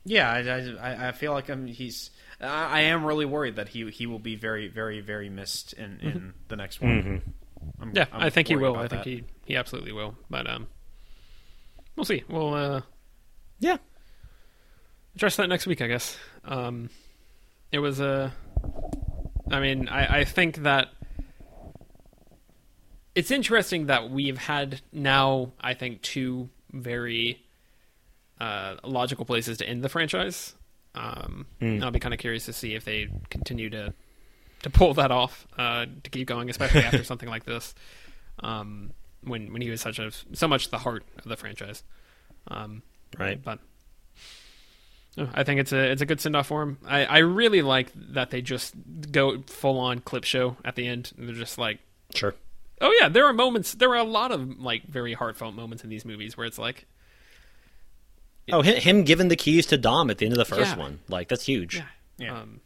Yeah, I, I, I feel like I'm, he's. I, I am really worried that he he will be very very very missed in, in the next one. I'm, Yeah, I'm i think he will. I think that. he he absolutely will. But um, we'll see. We'll uh, Yeah. address that next week, I guess. Um, it was a. I mean, I, I think that it's interesting that we've had now. I think two very uh, logical places to end the franchise. Um, and I'll be kind of curious to see if they continue to to pull that off uh, to keep going, especially after something like this. Um, when when he was such a so much the heart of the franchise. Um, Right. but no, I think it's a it's a good send off for him. I, I really like that they just go full on clip show at the end. And they're just like, Sure. oh yeah, there are moments. There are a lot of like very heartfelt moments in these movies where it's like, Oh, him, him giving the keys to Dom at the end of the first Yeah. one. Like that's huge. yeah, Yeah. Um,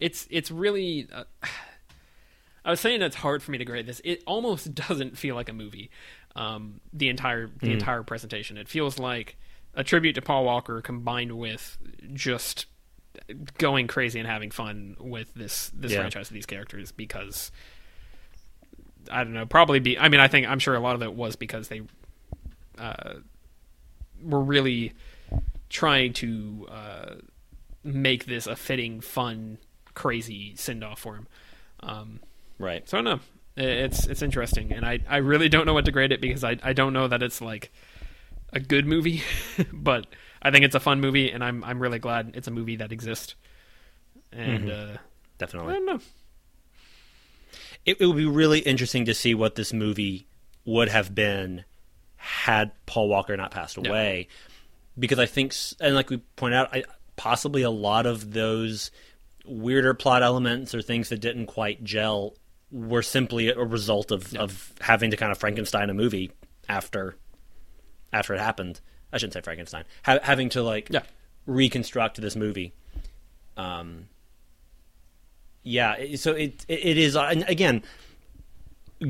it's it's really. Uh, I was saying it's hard for me to grade this. It almost doesn't feel like a movie. Um, the entire the entire presentation. It feels like a tribute to Paul Walker combined with just going crazy and having fun with this this Yeah. franchise of these characters because I don't know. Probably be. I mean, I think I'm sure a lot of it was because they uh, were really trying to uh, make this a fitting, fun, crazy send off for him. Um, Right. so I don't know. It's it's interesting, and I, I really don't know what to grade it because I I don't know that it's like a good movie, but I think it's a fun movie, and I'm I'm really glad it's a movie that exists. And uh, I Definitely. don't know. It, it would be really interesting to see what this movie would have been had Paul Walker not passed away, because I think, and like we pointed out, I, possibly a lot of those weirder plot elements or things that didn't quite gel were simply a result of, of having to kind of Frankenstein a movie after after it happened. I shouldn't say Frankenstein. Ha- having to like Yeah. reconstruct this movie. Um. Yeah, so it it, is, and again,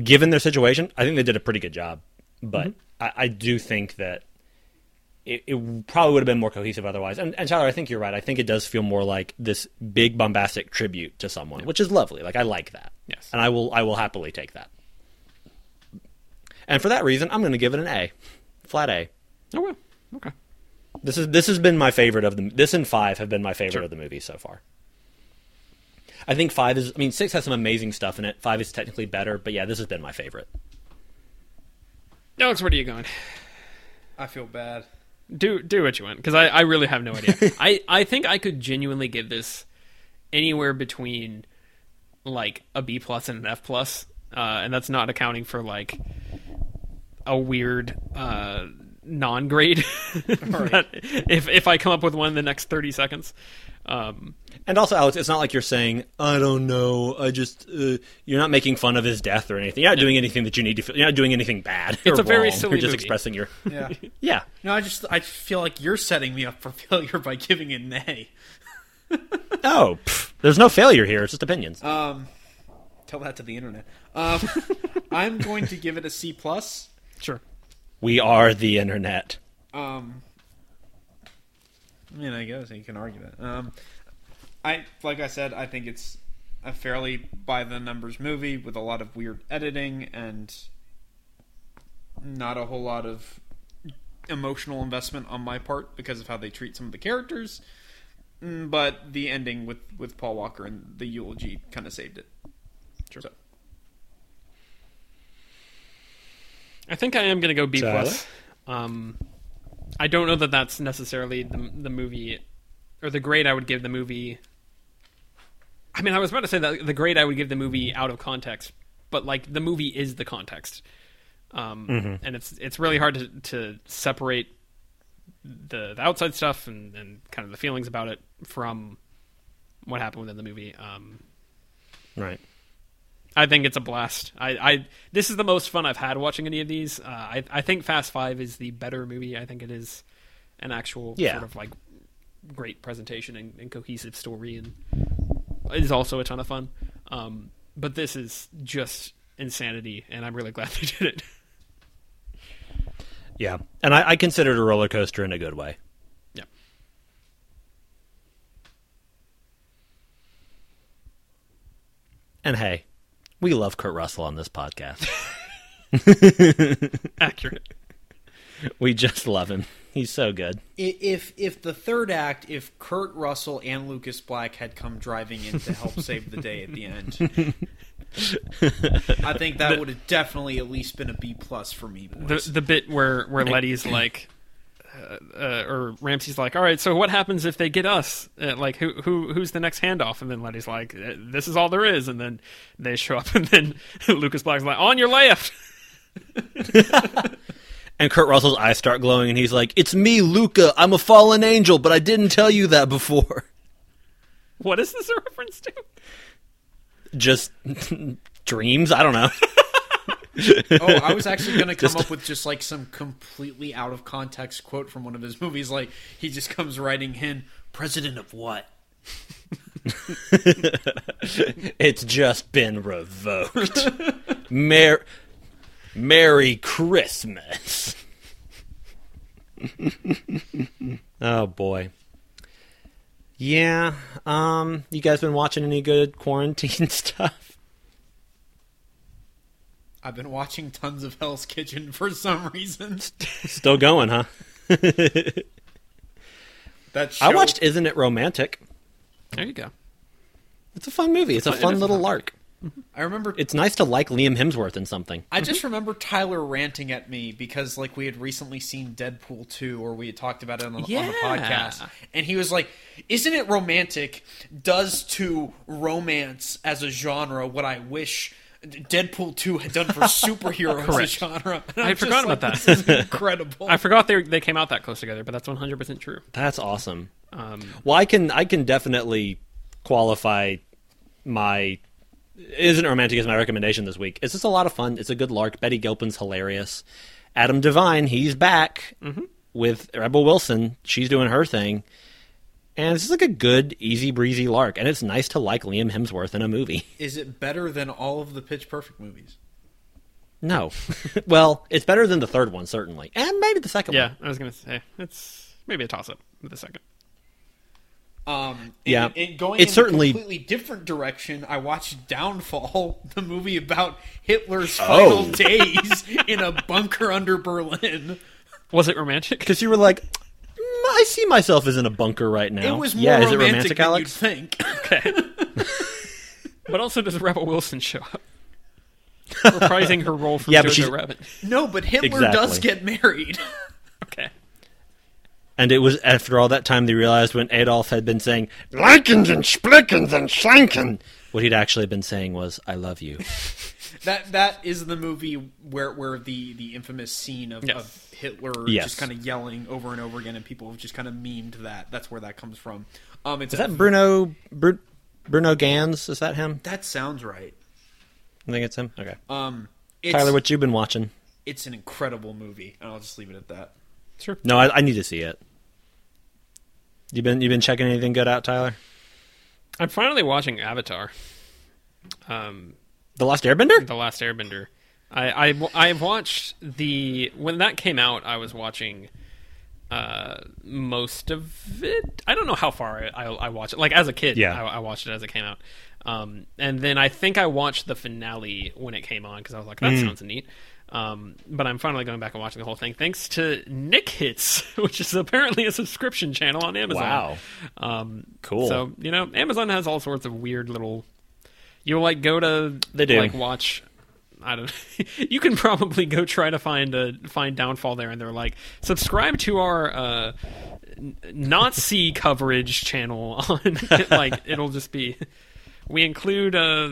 given their situation, I think they did a pretty good job. But I, I do think that it, it probably would have been more cohesive otherwise. And, and Tyler, I think you're right. I think it does feel more like this big bombastic tribute to someone, which is lovely. Like I like that. Yes. and I will I will happily take that. And for that reason, I'm going to give it an A, flat A. Oh well. Okay. This is this has been my favorite of the this and five have been my favorite Sure. of the movies so far. I think five is. I mean, six has some amazing stuff in it. Five is technically better, but yeah, this has been my favorite. Alex, where are you going? I feel bad. Do do what you want because I, I really have no idea. I, I think I could genuinely give this anywhere between like a B plus and an F plus, uh, and that's not accounting for like a weird uh, non grade. if if I come up with one in the next thirty seconds, um, And also, Alex, it's not like you're saying, "I don't know." I just uh, you're not making fun of his death or anything. You're not doing anything that you need to. Feel, you're not doing anything bad. It's or a very wrong. silly You're just movie. expressing your. Yeah. Yeah. no, I just I feel like you're setting me up for failure by giving it an A. Oh, pff, there's no failure here. It's just opinions. Um, tell that to the internet. Um, I'm going to give it a C plus. sure. we are the internet. Um, I mean, I guess you can argue that. Um, I like I said, I think it's a fairly by the numbers movie with a lot of weird editing and not a whole lot of emotional investment on my part because of how they treat some of the characters. Mm, but the ending with with Paul Walker and the eulogy kind of saved it. So, I think I am going to go B Tyler? plus. Um, I don't know that that's necessarily the the movie or the grade I would give the movie. I mean, I was about to say that the grade I would give the movie out of context, but like the movie is the context, um, and it's it's really hard to to separate the, the outside stuff and, and kind of the feelings about it from what happened within the movie. Um, Right. I think it's a blast. I, I this is the most fun I've had watching any of these. Uh, I I think Fast Five is the better movie. I think it is an actual Yeah. sort of like great presentation and, and cohesive story, and it is also a ton of fun. Um, but this is just insanity, and I'm really glad they did it. Yeah. And I, I consider it a roller coaster in a good way. yeah. And hey, we love Kurt Russell on this podcast. Accurate. we just love him. He's so good. if if the third act, if Kurt Russell and Lucas Black had come driving in to help save the day at the end, I think that would have definitely at least been a B plus for me. the the bit where where Letty's like, uh, uh, or Ramsey's like, all right, so what happens if they get us? Uh, like, who who who's the next handoff? And then Letty's like, "Uh, this is all there is. And then they show up, and then Lucas Black's like, on your left. And Kurt Russell's eyes start glowing, and he's like, "It's me, Luca. I'm a fallen angel, but I didn't tell you that before." What is this a reference to? Just dreams. I don't know. Oh, I was actually going to come Just- up with just like some completely out of context quote from one of his movies. Like he just comes writing in, "President of what?" it's just been revoked. Mer- Merry Christmas. oh boy. Yeah. Um. You guys been watching any good quarantine stuff? I've been watching tons of Hell's Kitchen for some reason. Still going, huh? That show, I watched Isn't It Romantic? There you go. It's a fun movie. It's a It fun little fun. lark. I remember. It's nice to like Liam Hemsworth in something. I just remember Tyler ranting at me because like we had recently seen Deadpool 2 or we had talked about it on the, on the podcast and he was like isn't it romantic does to romance as a genre what I wish Deadpool 2 had done for superheroes as a Correct. genre. I I'm had forgotten like, about that. This is incredible. I forgot they they came out that close together, but that's 100 percent true. That's awesome. Um, Well, I can I can definitely qualify my isn't romantic as my recommendation this week. It's just a lot of fun. It's a good lark. Betty Gilpin's hilarious. Adam Devine, he's back with Rebel Wilson. She's doing her thing. And this is like a good, easy breezy lark. And it's nice to like Liam Hemsworth in a movie. is it better than all of the Pitch Perfect movies? No. well, it's better than the third one, certainly. And maybe the second yeah, one. Yeah, I was gonna say it's maybe a toss up with the second. Um, Yeah. and, and going It's in certainly- a completely different direction, I watched Downfall, the movie about Hitler's Oh. final days in a bunker under Berlin. Was it romantic? Because you were like, "Mm, I see myself as in a bunker right now. It was more yeah, is it romantic, romantic, than Alex? you'd think. Okay. but also, does Rebel Wilson show up? Reprising her role from Yeah, Jojo Rabbit. No, but Hitler does get married. Okay. And it was after all that time they realized when Adolf had been saying Likens and Splickens and Schlanken, what he'd actually been saying was "I love you." That that is the movie where where the the infamous scene of, Yes. of Hitler Yes. just kind of yelling over and over again, and people have just kind of memed that. That's where that comes from. Um, it's Is that Bruno Bru- Bruno Ganz? Is that him? that sounds right. I think it's him. Okay. Um, it's, Tyler, what you been watching? it's an incredible movie, and I'll just leave it at that. Sure. No, I, I need to see it. You been you been checking anything good out, Tyler? I'm finally watching Avatar. Um, The Last Airbender? The Last Airbender. I, I I watched the when that came out. I was watching uh, most of it. I don't know how far I, I, I watched it. Like as a kid, Yeah. I, I watched it as it came out. Um, and then I think I watched the finale when it came on because I was like, that sounds neat. Um, but I'm finally going back and watching the whole thing thanks to Nick Hits, which is apparently a subscription channel on Amazon. Wow. Um, Cool. So you know, Amazon has all sorts of weird little. You'll like go to They do. like watch. I don't. you can probably go try to find a find downfall there, and they're like subscribe to our uh, Nazi coverage channel on like it'll just be. We include uh,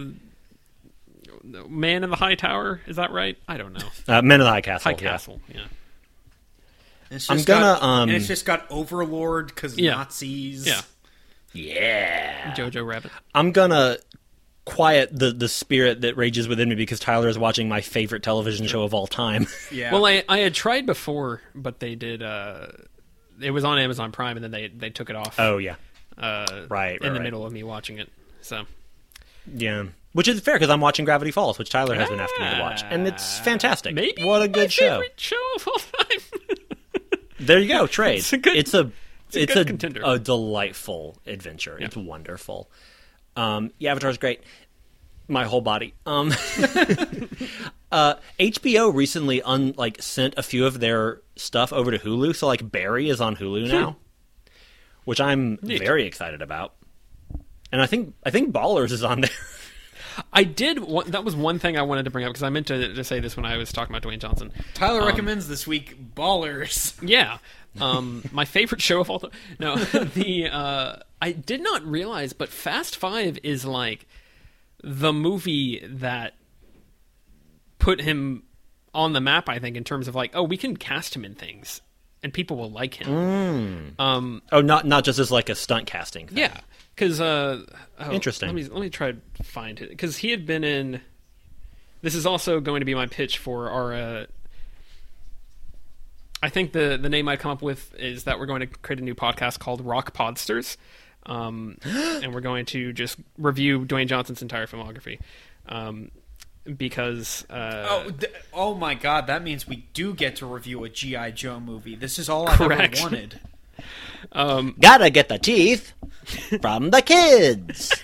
Man in the High Tower. Is that right? I don't know. Uh, Men of the High Castle. High yeah. Castle. Yeah. It's I'm just gonna, got, um, and it's just got Overlord because Yeah. Nazis. Yeah. Yeah. Jojo Rabbit. I'm gonna quiet the the spirit that rages within me because Tyler is watching my favorite television show of all time. yeah. Well, I I had tried before, but they did. Uh, it was on Amazon Prime, and then they they took it off. oh yeah, uh, right, right, in the right. middle of me watching it. So yeah. Which is fair because I'm watching Gravity Falls, which Tyler has been asking me to watch, and it's fantastic. maybe what a my good show. show of all time. There you go, trade. It's a good- it's a a it's good a, contender. a delightful adventure. It's wonderful. Um, yeah, Avatar's great. My whole body. Um, uh, HBO recently un, like sent a few of their stuff over to Hulu, so like Barry is on Hulu now, which I'm Neat. very excited about. And I think I think Ballers is on there. I did. wa- That was one thing I wanted to bring up because I meant to, to say this when I was talking about Dwayne Johnson. Tyler recommends this week Ballers. Yeah. Um, my favorite show of all time. No, the uh, I did not realize, but Fast Five is like the movie that put him on the map. I think in terms of like, oh, we can cast him in things, and people will like him. Um, Oh, not not just as like a stunt casting. Thing. yeah, because uh, oh, Interesting. Let me let me try to find it because he had been in. This is also going to be my pitch for our. Uh, I think the the name I'd come up with is that we're going to create a new podcast called Rock Podsters, um, and we're going to just review Dwayne Johnson's entire filmography, um, because uh, Oh, th- oh my God! That means we do get to review a GI Joe movie. This is all I've ever wanted. um, Gotta get the teeth from the kids.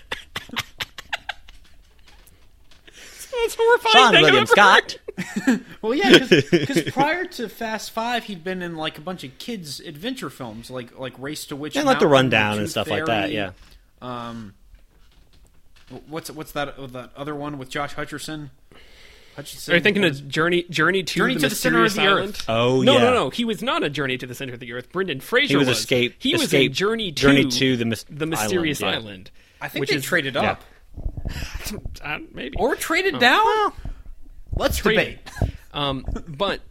it's horrifying. Seann William ever Scott. Well, yeah, because prior to Fast Five, he'd been in like a bunch of kids' adventure films, like like Race to Witch, And like the rundown and Tooth stuff like that. Yeah. Um, what's what's that uh, that other one with Josh Hutcherson? Hutcherson. Are you thinking What of Journey Journey to Journey the to the Center of the Island? Earth. Oh no, yeah. no, no. He was not a Journey to the Center of the Earth. Brendan Fraser He was, was. escape. He was escape, in Journey to Journey to the, mys- the Mysterious Island, Island. I think which they is- traded yeah. up Uh, maybe or traded Oh. down. Let's Traded. debate. Um, but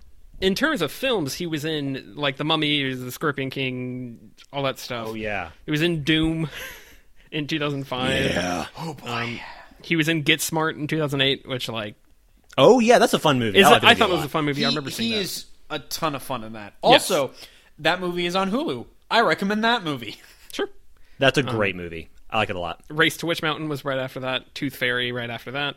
in terms of films, he was in like The Mummy, he was the Scorpion King, all that stuff. Oh yeah. He was in Doom in 2005. Yeah. Oh boy. Um, he was in Get Smart in 2008, which like Oh yeah, that's a fun movie. is I, like I thought it was a fun movie. I remember seeing he that. is a ton of fun in that. Also, that movie is on Hulu. I recommend that movie. Sure. That's a Um, great movie. I like it a lot. Race to Witch Mountain was right after that. Tooth Fairy right after that.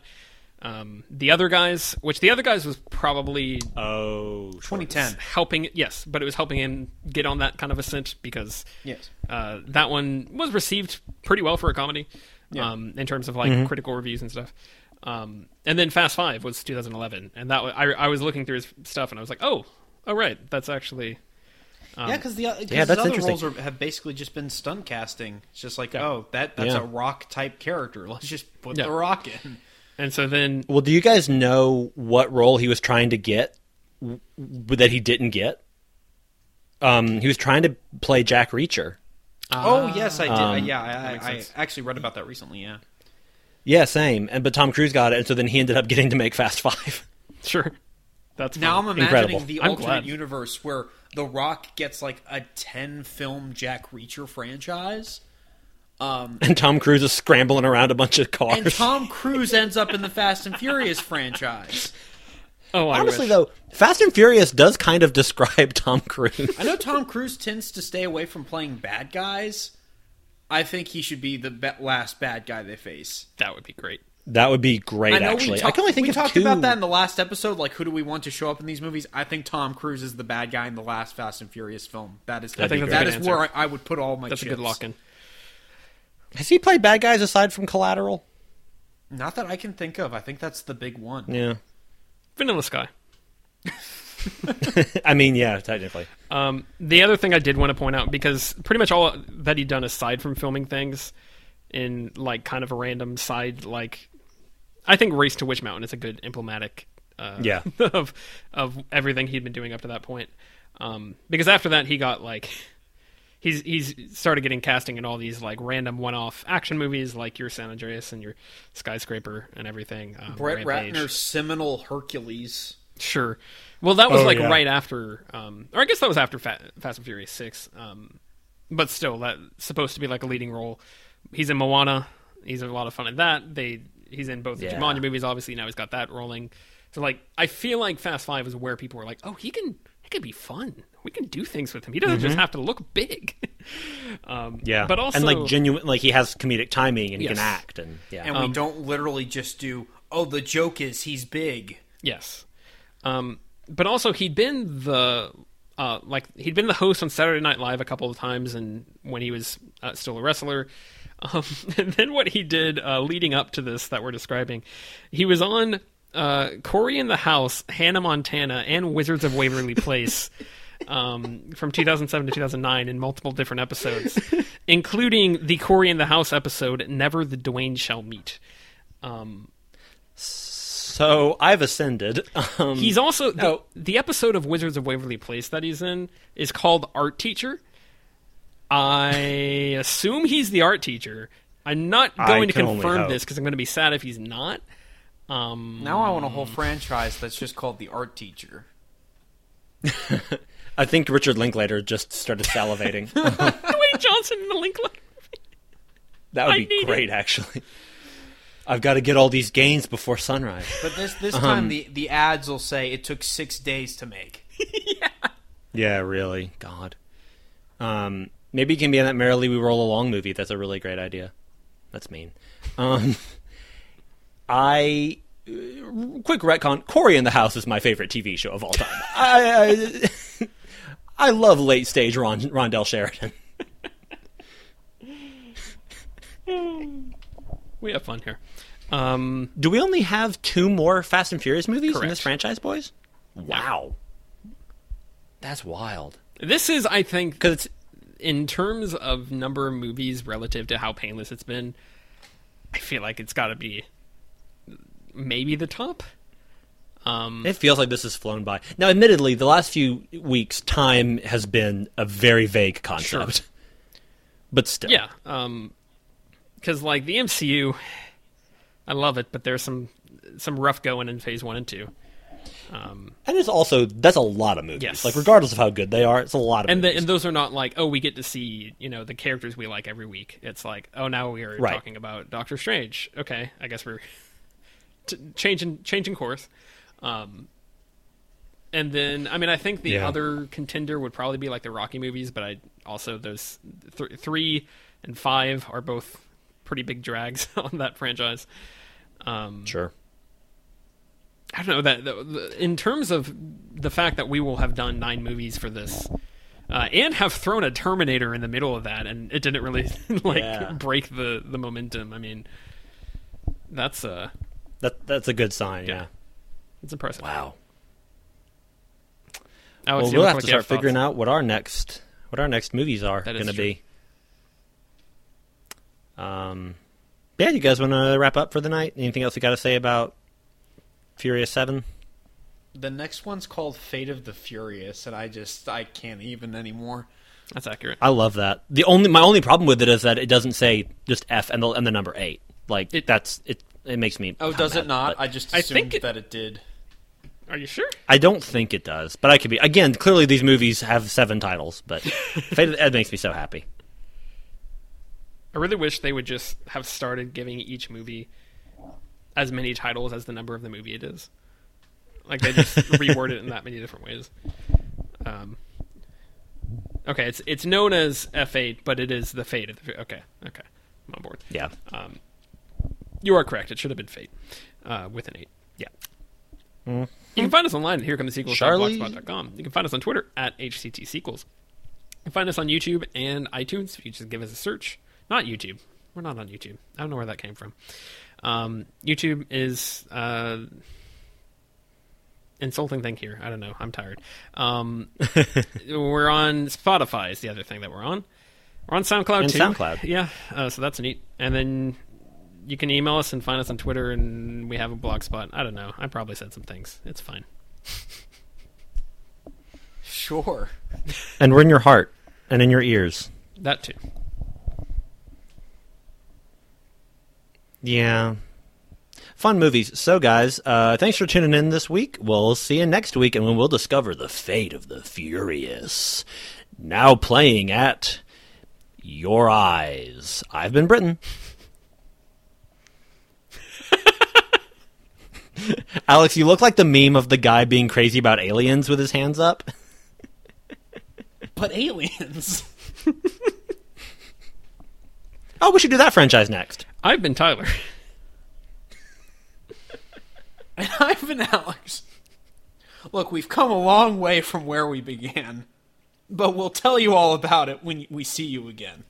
Um, the other guys, which the other guys was probably Oh, 2010. helping. Yes, but it was helping him get on that kind of ascent because Yes. uh, that one was received pretty well for a comedy, um, in terms of like critical reviews and stuff. Um, and then Fast Five was 2011, and that was, I, I was looking through his stuff and I was like, oh, oh right, that's actually yeah, because the cause yeah, his other roles are, have basically just been stunt casting. It's just like, Yeah. oh, that that's Yeah. a rock type character. Let's just put Yeah. the rock in. And so then Well, do you guys know what role he was trying to get w- that he didn't get? Um, he was trying to play Jack Reacher. oh yes, I did. Um, yeah, I, makes I, I sense. actually read about that recently. Yeah. Yeah, same. And but Tom Cruise got it, and so then he ended up getting to make Fast Five. sure, that's Now I'm imagining Incredible. the I'm alternate glad. universe where The Rock gets like a ten film Jack Reacher franchise. Um, and Tom Cruise is scrambling around a bunch of cars. and Tom Cruise ends up in the Fast and Furious franchise. Oh, I Honestly, wish. though, Fast and Furious does kind of describe Tom Cruise. I know Tom Cruise tends to stay away from playing bad guys. I think he should be the be- last bad guy they face. that would be great. That would be great. I know actually, we, I can only think we of talked two. about that in the last episode. Like, who do we want to show up in these movies? I think Tom Cruise is the bad guy in the last Fast and Furious film. That is, That'd be that great. where I, I would put all my. That's a good lock in. Has he played bad guys aside from Collateral? Not that I can think of. I think that's the big one. Yeah. Vanilla Sky. I mean, yeah, technically. Um, the other thing I did want to point out because pretty much all that he'd done aside from filming things in like kind of a random side like I think Race to Witch Mountain is a good emblematic uh, Yeah. of of everything he'd been doing up to that point. Um, because after that he got like he's he's started getting casting in all these like random one-off action movies like your San Andreas and your Skyscraper and everything. Um, Brett Rampage. Ratner's seminal Hercules. Sure. Well, that was Oh, like yeah. right after, um, or I guess that was after Fa- Fast and Furious Six. Um, but still, that's supposed to be like a leading role. He's in Moana. He's a lot of fun in that. They he's in both the Yeah. Jumanji movies. Obviously, now he's got that rolling. So like, I feel like Fast Five is where people were like, oh, he can, he can be fun. We can do things with him. He doesn't just have to look big. um, Mm-hmm. Yeah, but also and like genuine, like he has comedic timing and he can act, and yeah, And we don't literally just do, oh, the joke is he's big. Yes. Um, but also he'd been the uh, like he'd been the host on Saturday Night Live a couple of times, and when he was uh, still a wrestler. Um, and then what he did uh, leading up to this that we're describing, he was on uh, Cory in the House, Hannah Montana, and Wizards of Waverly Place. Um, from 2007 to 2009 in multiple different episodes, including the Cory in the House episode "Never the Dwayne Shall Meet." Um, So I've ascended. Um, He's also the, Oh. the episode of Wizards of Waverly Place that he's in is called Art Teacher. I assume he's the art teacher. I'm not I going to confirm this because I'm going to be sad if he's not. Um, Now I want a whole franchise that's just called the Art Teacher. I think Richard Linklater just started salivating. Dwayne Johnson in the Linklater. that would I be need great, actually. I've got to get all these gains before sunrise. But this this time the, the ads will say it took six days to make. Yeah, Yeah, really. God. Um, maybe he can be in that Merrily We Roll Along movie. That's a really great idea. That's mean. Um, I uh, quick retcon. Cory in the House is my favorite TV show of all time. I I, I love late stage Ron, Rondell Sheridan. We have fun here. Um, Do we only have two more Fast and Furious movies in this franchise, boys? Wow, that's wild. this is, I think, Because it's in terms of number of movies relative to how painless it's been, I feel like it's got to be maybe the top. Um, It feels like this has flown by. Now, admittedly, the last few weeks, time has been a very vague concept. Sure. But still. Yeah, um, because like the MCU, I love it, but there's some some rough going in Phase One and Two. Um, And it's also, that's a lot of movies. Yes. Like, regardless of how good they are, it's a lot of and the, and those are not like oh we get to see you know the characters we like every week. It's like oh now we are Right. talking about Doctor Strange. Okay, I guess we're t- changing changing course. Um, and then I mean I think the Yeah. other contender would probably be like the Rocky movies, but I also those th- three and five are both pretty big drags on that franchise. Um, sure. I don't know that the, the, in terms of the fact that we will have done nine movies for this, uh, and have thrown a Terminator in the middle of that, and it didn't really like Yeah. break the the momentum. I mean, that's uh, That, that's a good sign, Yeah. yeah. It's impressive. Wow. Alex, well, we'll have to like you start thoughts. figuring out what our next what our next movies are going to be. Um, yeah, you guys want to wrap up for the night? Anything else you got to say about Furious Seven? The next one's called Fate of the Furious, and I just I can't even anymore. That's accurate. I love that. The only my only problem with it is that it doesn't say just F and the and the number eight. Like It- that's it. It makes me. Oh, does mad, it not? I just I assumed think it- that it did. Are you sure? I don't think it does, but I could be. Again, clearly these movies have seven titles, but Fate of the- it makes me so happy. I really wish they would just have started giving each movie as many titles as the number of the movie it is. Like they just reword it in that many different ways. Um, okay, it's it's known as F8, but it is the Fate of the. Okay, okay, I'm on board. Yeah, Um, you are correct. It should have been Fate uh, with an eight. yeah. You can find us online at HereComeTheSequels.blogspot.com. You can find us on Twitter at HCT Sequels. You can find us on YouTube and iTunes. If you just give us a search. Not YouTube. We're not on YouTube. I don't know where that came from. Um, YouTube is uh, insulting thing here. I don't know. I'm tired. Um, we're on Spotify. Is the other thing that we're on. We're on SoundCloud And too. SoundCloud. Yeah. Uh, so that's neat. And then you can email us and find us on Twitter, and we have a blog spot. I don't know. I probably said some things. It's fine. Sure. And we're in your heart and in your ears. That too. Yeah. Fun movies. So, guys, uh, thanks for tuning in this week. We'll see you next week, and we'll discover the fate of the Furious. Now playing at your eyes. I've been Britain. Alex, you look like the meme of the guy being crazy about aliens with his hands up. But aliens. Oh, we should do that franchise next. I've been Tyler. And I've been Alex. Look, we've come a long way from where we began, but we'll tell you all about it when we see you again.